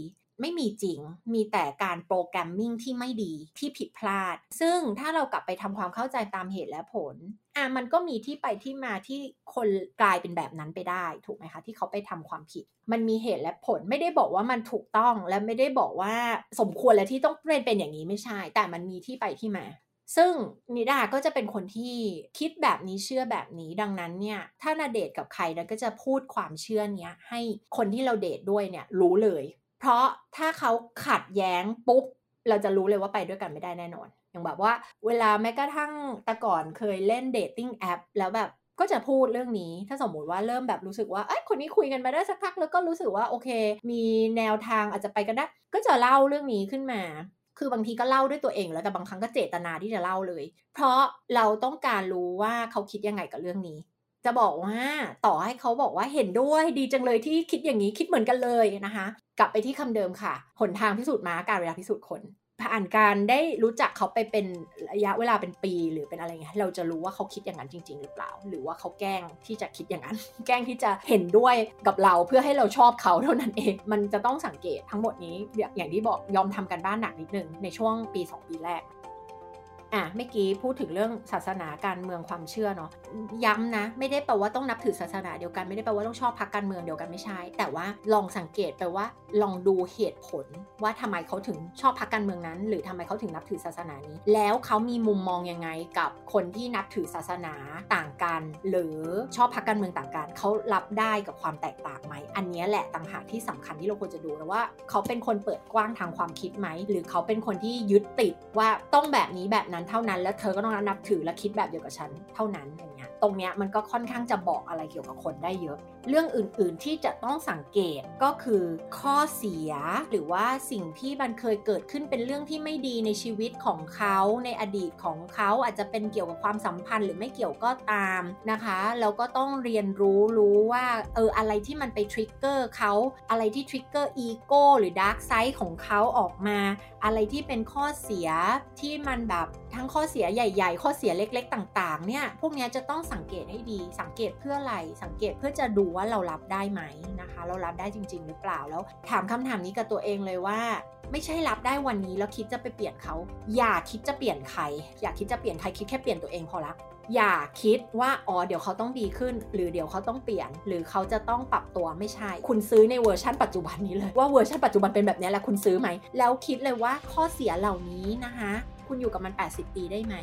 ไม่มีจริง มีแต่การโปรแกรมมิ่งที่ไม่ดีที่ผิดพลาด ซึ่งถ้าเรากลับไปทำความเข้าใจตามเหตุและผลอะมันก็มีที่ไปที่มาที่คนกลายเป็นแบบนั้นไปได้ ถูกไหมคะ ที่เขาไปทำความผิด มันมีเหตุและผลไม่ได้บอกว่ามันถูกต้องและไม่ได้บอกว่าสมควรและที่ต้องเป็นเป็นอย่างนี้ไม่ใช่ แต่มันมีที่ไปที่มาซึ่งนิดาก็จะเป็นคนที่คิดแบบนี้เชื่อแบบนี้ดังนั้นเนี่ยถ้านาเดทกับใครนะก็จะพูดความเชื่อเนี้ยให้คนที่เราเดทด้วยเนี่ยรู้เลย เพราะถ้าเขาขัดแย้งปุ๊บ เราจะรู้เลยว่าไปด้วยกันไม่ได้แน่นอน อย่างแบบว่า เวลาแม้กระทั่งแต่ก่อนเคยเล่นเดทติ้งแอปแล้วแบบก็จะพูดเรื่องนี้ ถ้าสมมุติว่าเริ่มแบบรู้สึกว่าเอ้ยคนนี้คุยกันมาได้สักพักแล้วก็รู้สึกว่าโอเค มีแนวทางอาจจะไปกันได้ ก็จะเล่าเรื่องนี้ขึ้นมา คือบางทีก็เล่าด้วยตัวเองแล้วแต่บางครั้งก็เจตนาที่จะเล่าเลย เพราะเราต้องการรู้ว่าเขาคิดยังไงกับเรื่องนี้ จะบอกว่าต่อให้เขาบอกว่าเห็นด้วยดีจังเลยที่คิดอย่างนี้คิดเหมือนกันเลยนะคะ กลับไปที่คำเดิมค่ะ หนทางพิสูจน์ม้าการเวลาพิสูจน์คนผ่านการได้รู้จักเขาไปเป็นระยะเวลาเป็นปีหรือเป็นอะไรเงี้ยเราจะรู้ว่าเขาคิดอย่างนั้นจริง ๆ หรือเปล่า หรือว่าเขาแกล้งที่จะคิดอย่างนั้น แกล้งที่จะเห็นด้วยกับเราเพื่อให้เราชอบเขาเท่านั้นเอง มันจะต้องสังเกตทั้งหมดนี้อย่างที่บอกยอมทำกันบ้านหนักนิดนึงในช่วงปี 2 ปีแรก อะเมื่อกี้พูดถึงเรื่องศาสนาการเมืองความเชื่อเนาะย้ำนะ ไม่ได้แปลว่าต้องนับถือศาสนาเดียวกันไม่ได้แปลว่าต้องชอบพรรคการเมืองเดียวกันไม่ใช่ แต่ว่าลองสังเกตไปว่า ลองดูเหตุผลว่าทำไมเขาถึงชอบพรรคการเมืองนั้น หรือทำไมเขาถึงนับถือศาสนานี้ แล้วเขามีมุมมองยังไงกับคนที่นับถือศาสนาต่างกัน หรือชอบพรรคการเมืองต่างกันเขารับได้กับความแตกต่างไหมอันนี้แหละต่างหากที่สำคัญที่เราควรจะดูนะว่า เขาเป็นคนเปิดกว้างทางความคิดไหมหรือเขาเป็นคนที่ยึดติดว่าต้องแบบนี้แบบนั้นเท่านั้น แล้วเธอก็ต้องนับถือและคิดแบบเดียวกับฉันเท่านั้นอย่างเงี้ยตรงเนี้ยมันก็ค่อนข้างจะบอกอะไรเกี่ยวกับคนได้เยอะ เรื่องอื่นๆที่จะต้องสังเกตก็คือข้อเสียหรือว่าสิ่งที่มันเคยเกิดขึ้นเป็นเรื่องที่ไม่ดีในชีวิตของเขาในอดีตของเขาอาจจะเป็นเกี่ยวกับความสัมพันธ์หรือไม่เกี่ยวก็ตามนะคะแล้วก็ต้องเรียนรู้รู้ว่าเอออะไรที่มันไป trigger เขาอะไรที่ trigger อีโก้หรือ dark side ของเขาออกมาอะไรที่เป็นข้อเสียที่มันแบบทั้งข้อเสียใหญ่ ๆ ข้อเสียเล็ก ๆ ต่าง ๆ เนี่ย พวกนี้จะต้องสังเกตให้ดี สังเกตเพื่ออะไร สังเกตเพื่อจะดูว่าเรารับได้ไหมนะคะ เรารับได้จริง ๆ หรือเปล่า แล้วถามคำถามนี้กับตัวเองเลยว่า ไม่ใช่รับได้วันนี้แล้วคิดจะไปเปลี่ยนเขา อย่าคิดจะเปลี่ยนใคร อย่าคิดจะเปลี่ยนใคร คิดแค่เปลี่ยนตัวเองพอละ อย่าคิดว่าอ๋อเดี๋ยวเขาต้องดีขึ้น หรือเดี๋ยวเขาต้องเปลี่ยน หรือเขาจะต้องปรับตัวไม่ใช่ คุณซื้อในเวอร์ชันปัจจุบันนี้เลยว่าเวอร์ชันปัจจุบันเป็นแบบนี้แล้วคุณซื้อไหมแล้วคิดเลยว่าข้อเสียเหล่านี้นะคะ คุณอยู่กับมัน 80 ปีได้ไหม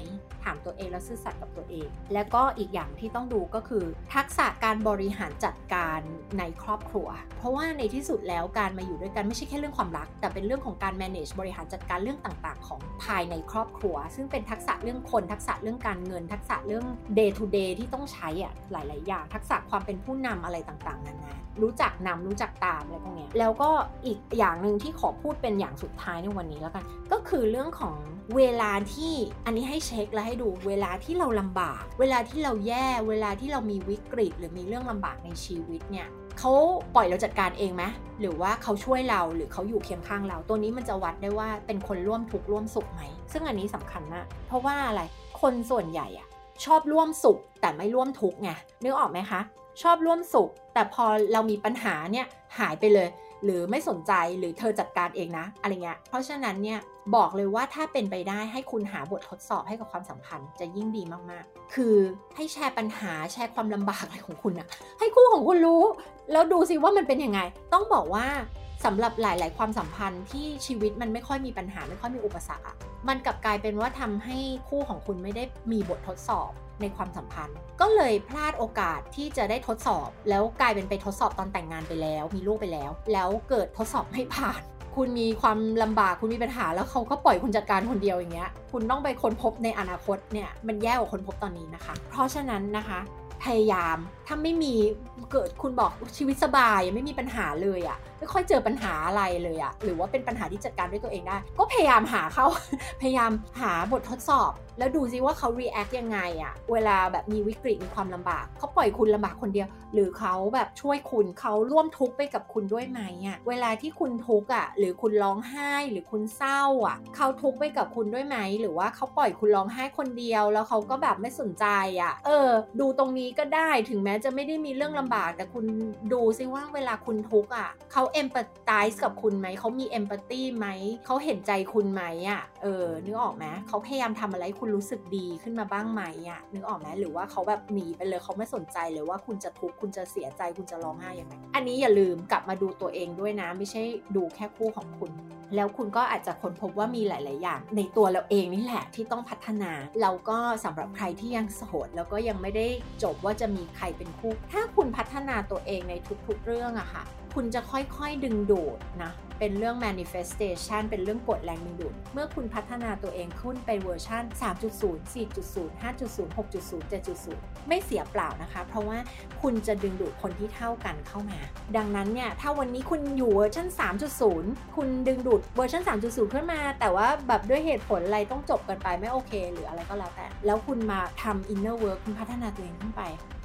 ถามตัวเองแล้วซื่อสัตย์กับตัวเอง แล้วก็อีกอย่างที่ต้องดูก็คือ ทักษะการบริหารจัดการในครอบครัว เพราะว่าในที่สุดแล้วการมาอยู่ด้วยกันไม่ใช่แค่เรื่องความรัก แต่เป็นเรื่องของการ manage บริหารจัดการเรื่องต่างๆ ของภายในครอบครัว ซึ่งเป็นทักษะเรื่องคนทักษะเรื่องการเงิน ทักษะเรื่อง day to day ที่ต้องใช้อะหลาย ๆ อย่าง ทักษะความเป็นผู้นำอะไรต่างๆนานารู้จักนำรู้จักตามอะไรพวกนี้แล้วก็อีกอย่างหนึ่งที่ขอพูดเป็นอย่างสุดท้ายในวันนี้แล้วกัน ก็คือเรื่องของเวลลาที่อันนี้ให้เช็คและให้ดูเวลาที่เราลำบาก เวลาที่เราแย่เวลาที่เรามีวิกฤต หรือมีเรื่องลำบากในชีวิตเนี่ยเขาปล่อยเราจัดการเองไหมหรือว่าเขาช่วยเราหรือเขาอยู่เคียงข้างเรา ตัวนี้มันจะวัดได้ว่าเป็นคนร่วมทุกข์ร่วมสุขไหม ซึ่งอันนี้สำคัญมากเพราะว่าอะไรคนส่วนใหญ่อะชอบร่วมสุขแต่ไม่ร่วมทุกข์ไงนึกออกไหมคะ ชอบร่วมสุข แต่พอเรามีปัญหาเนี่ยหายไปเลย หรือไม่สนใจหรือเธอจัดการเองนะอะไรเงี้ยเพราะฉะนั้นเนี่ยบอกเลยว่าถ้าเป็นไปได้ให้คุณหาบททดสอบให้กับความสัมพันธ์จะยิ่งดีมากๆ คือให้แชร์ปัญหาแชร์ความลำบากอะไรของคุณอะให้คู่ของคุณรู้ แล้วดูสิว่ามันเป็นยังไง ต้องบอกว่าสำหรับหลาย ๆ ความสัมพันธ์ที่ชีวิตมันไม่ค่อยมีปัญหาไม่ค่อยมีอุปสรรคอะมันกลับกลายเป็นว่าทำให้คู่ของคุณไม่ได้มีบททดสอบ ในความสัมพันธ์ ก็เลยพลาดโอกาสที่จะได้ทดสอบ แล้วกลายเป็นไปทดสอบตอนแต่งงานไปแล้ว มีลูกไปแล้ว แล้วเกิดทดสอบไม่ผ่านคุณมีความลำบากคุณมีปัญหาแล้วเขาก็ปล่อยคุณจัดการคนเดียวอย่างเงี้ย คุณต้องไปค้นพบในอนาคตเนี่ยมันแย่กว่าค้นพบตอนนี้นะคะ เพราะฉะนั้นนะคะ พยายามถ้าไม่มีเกิดคุณบอกชีวิตสบายไม่มีปัญหาเลยอะ่ะไม่ค่อยเจอปัญหาอะไรเลยอะ่ะหรือว่าเป็นปัญหาที่จัดการด้วยตัวเองได้ ก็พยายามหาเขาพยายามหาบททดสอบ แล้วดูซิว่าเขา react ยังไงอะ่ะเวลาแบบมีวิกฤตมีความลำบากเขาปล่อยคุณลำบากคนเดียว หรือเขาแบบช่วยคุณเขาร่วมทุกข์ไปกับคุณด้วยไหมอะ่ะเวลาที่คุณทุกข์อะหรือคุณร้องไห้หรือคุณเศร้าอะเขาทุกข์ไปกับคุณด้วยไหมหรือว่าเขาปล่อยคุณร้องไห้คนเดียว แล้วเขาก็แบบไม่สนใจอะเออ ดูตรงนี้ก็ได้ถึงแม้จะไม่ได้มีเรื่องลำบาก แต่คุณดูซิว่าเวลาคุณทุกข์อะเขาเอมพัตไตส์กับคุณไหมเขามีเอมพัตตี้ไหมเขาเห็นใจคุณไหมอะเออนึกออกไหมเขาพยายามทำอะไรคุณรู้สึกดีขึ้นมาบ้างไหมอะนึกออกไหมหรือว่าเขาแบบหนีไปเลยเขาไม่สนใจเลยว่าคุณจะทุกข์คุณจะเสียใจคุณจะร้องไห้ยังไงอันนี้อย่าลืมกลับมาดูตัวเองด้วยนะ ไม่ใช่ดูแค่คู่ของคุณ แล้วคุณก็อาจจะค้นพบว่ามีหลาย ๆ อย่าง ในตัวเราเองนี่แหละที่ต้องพัฒนา เราก็สำหรับใครที่ยังโสดแล้วก็ยังไม่ได้จบว่าจะมีใครเป็นคู่ ถ้าคุณพัฒนาตัวเองในทุก ๆ เรื่องอะค่ะ คุณจะค่อยๆดึงดูดนะ เป็นเรื่อง manifestation เป็นเรื่องกฎแรงดึงดูด เมื่อคุณพัฒนาตัวเองขึ้นไปเวอร์ชัน3.0 4.0 5.0 6.0 7.0 ไม่เสียเปล่านะคะ เพราะว่าคุณจะดึงดูดคนที่เท่ากันเข้ามา ดังนั้นเนี่ย ถ้าวันนี้คุณอยู่เวอร์ชัน3.0 คุณดึงดูดเวอร์ชัน3.0 ขึ้นมา แต่ว่าแบบด้วยเหตุผลอะไรต้องจบกันไปไม่โอเค หรืออะไรก็แล้วแต่ แล้วคุณมาทำ inner work คุณพัฒนาตัวเองขึ้นไป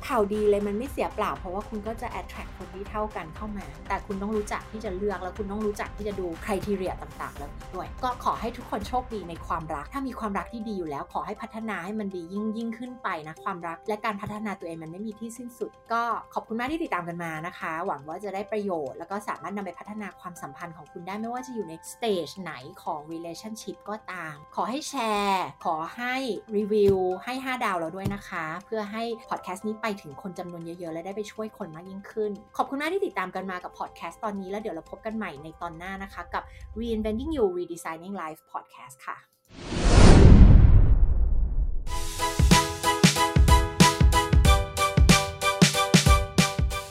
ข่าวดีเลยมันไม่เสียเปล่า เพราะว่าคุณก็จะ attract คนที่เท่ากันเข้ามา แต่คุณต้องรู้จักที่จะเลือกแล้วคุณต้องรู้จักที่จะดูคุณทีเรียต่างๆ แล้วด้วย ก็ขอให้ทุกคนโชคดีในความรัก ถ้ามีความรักที่ดีอยู่แล้ว ขอให้พัฒนาให้มันดียิ่งยิ่งขึ้นไปนะความรัก และการพัฒนาตัวเองมันไม่มีที่สิ้นสุด ก็ขอบคุณมากที่ติดตามกันมานะคะ หวังว่าจะได้ประโยชน์ แล้วก็สามารถนำไปพัฒนาความสัมพันธ์ของคุณได้ไม่ว่าจะอยู่ในสเตจไหนของ relationship ก็ตาม ขอให้แชร์ ขอให้รีวิวให้ 5 ดาวเราด้วยนะคะ เพื่อให้พอดแคสต์นี้ไปถึงคนจำนวนเยอะๆ และได้ไปช่วยคนมากยิ่งขึ้น ขอบคุณมากที่ติดตามกันมากับพอดแคสต์ตอนนี้แล้วเดี๋ยวเราพบกันใหม่ในตอนหน้านะคะ กับ Reinventing You Redesigning Life Podcast ค่ะ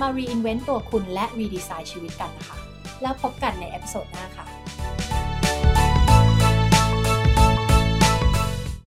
มา reinvent ตัวคุณและ redesign ชีวิตกันนะคะ แล้วพบกันในเอพิโซดหน้าค่ะ